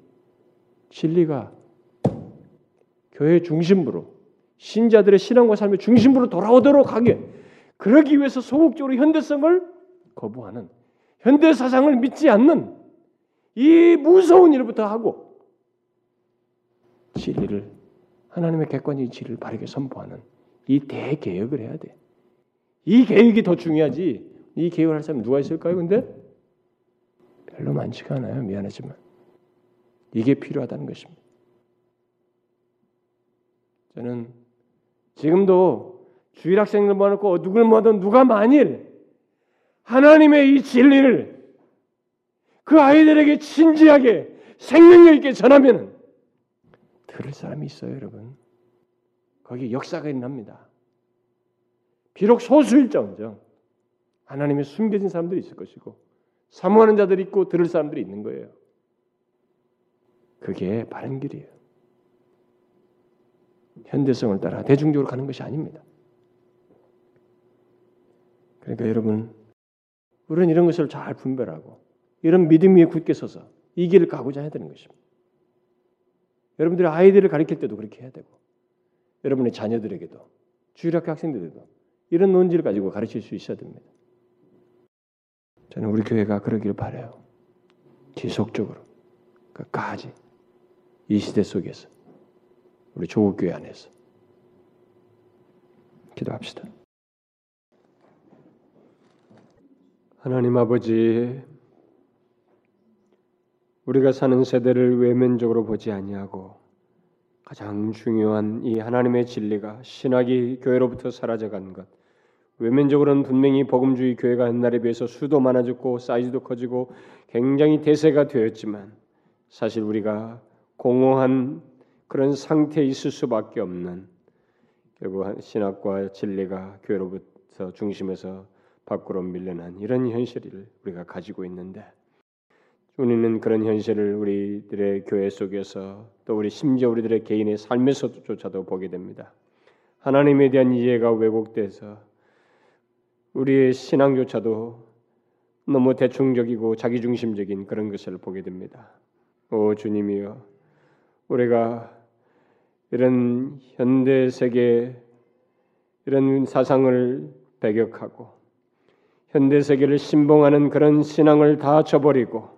B: 진리가 교회 중심부로 신자들의 신앙과 삶의 중심부로 돌아오도록 하게 그러기 위해서 소극적으로 현대성을 거부하는 현대 사상을 믿지 않는 이 무서운 일부터 하고 진리를 하나님의 객관적인 진리를 바르게 선포하는 이 대개혁을 해야 돼. 이 개혁이 더 중요하지. 이 개혁을 할 사람 누가 있을까요? 근데 별로 많지가 않아요. 미안하지만 이게 필요하다는 것입니다. 저는 지금도 주일 학생들 모아놓고 누굴 모아도 누가 만일 하나님의 이 진리를 그 아이들에게 진지하게 생명력 있게 전하면 들을 사람이 있어요, 여러분. 거기 역사가 일어납니다. 비록 소수일정정 하나님의 숨겨진 사람들이 있을 것이고 사모하는 자들이 있고 들을 사람들이 있는 거예요. 그게 바른 길이에요. 현대성을 따라 대중적으로 가는 것이 아닙니다. 그러니까 여러분, 우리는 이런 것을 잘 분별하고 이런 믿음 위에 굳게 서서 이 길을 가고자 해야 되는 것입니다. 여러분들의 아이들을 가르칠 때도 그렇게 해야 되고 여러분의 자녀들에게도 주일학교 학생들에게도 이런 논지를 가지고 가르칠 수 있어야 됩니다. 저는 우리 교회가 그러기를 바래요. 지속적으로 끝까지 이 시대 속에서 우리 조국 교회 안에서 기도합시다. 하나님 아버지, 우리가 사는 세대를 외면적으로 보지 아니하고 가장 중요한 이 하나님의 진리가 신학이 교회로부터 사라져간 것. 외면적으로는 분명히 복음주의 교회가 옛날에 비해서 수도 많아졌고 사이즈도 커지고 굉장히 대세가 되었지만 사실 우리가 공허한 그런 상태에 있을 수밖에 없는 결국 신학과 진리가 교회로부터 중심에서 밖으로 밀려난 이런 현실을 우리가 가지고 있는데 우리는 그런 현실을 우리들의 교회 속에서 또 우리 심지어 우리들의 개인의 삶에서조차도 보게 됩니다. 하나님에 대한 이해가 왜곡돼서 우리의 신앙조차도 너무 대충적이고 자기중심적인 그런 것을 보게 됩니다. 오 주님이여, 우리가 이런 현대 세계 이런 사상을 배격하고 현대 세계를 신봉하는 그런 신앙을 다 저버리고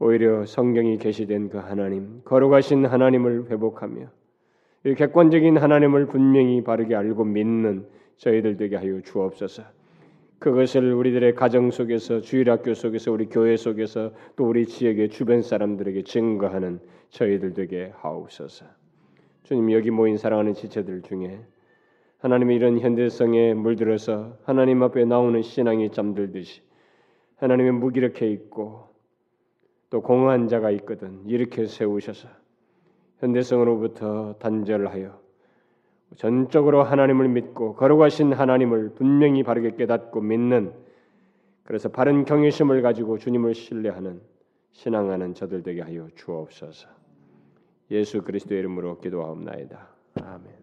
B: 오히려 성경이 계시된 그 하나님, 거룩하신 하나님을 회복하며 이 객관적인 하나님을 분명히 바르게 알고 믿는 저희들 되게 하여 주옵소서. 그것을 우리들의 가정 속에서 주일학교 속에서 우리 교회 속에서 또 우리 지역의 주변 사람들에게 증거하는 저희들 되게 하옵소서. 주님 여기 모인 사랑하는 지체들 중에 하나님의 이런 현대성에 물들어서 하나님 앞에 나오는 신앙이 잠들듯이 하나님의 무기력해 있고 또 공허한 자가 있거든 이렇게 세우셔서 현대성으로부터 단절하여 전적으로 하나님을 믿고 거룩하신 하나님을 분명히 바르게 깨닫고 믿는 그래서 바른 경외심을 가지고 주님을 신뢰하는 신앙하는 저들 되게 하여 주옵소서. 예수 그리스도의 이름으로 기도하옵나이다. 아멘.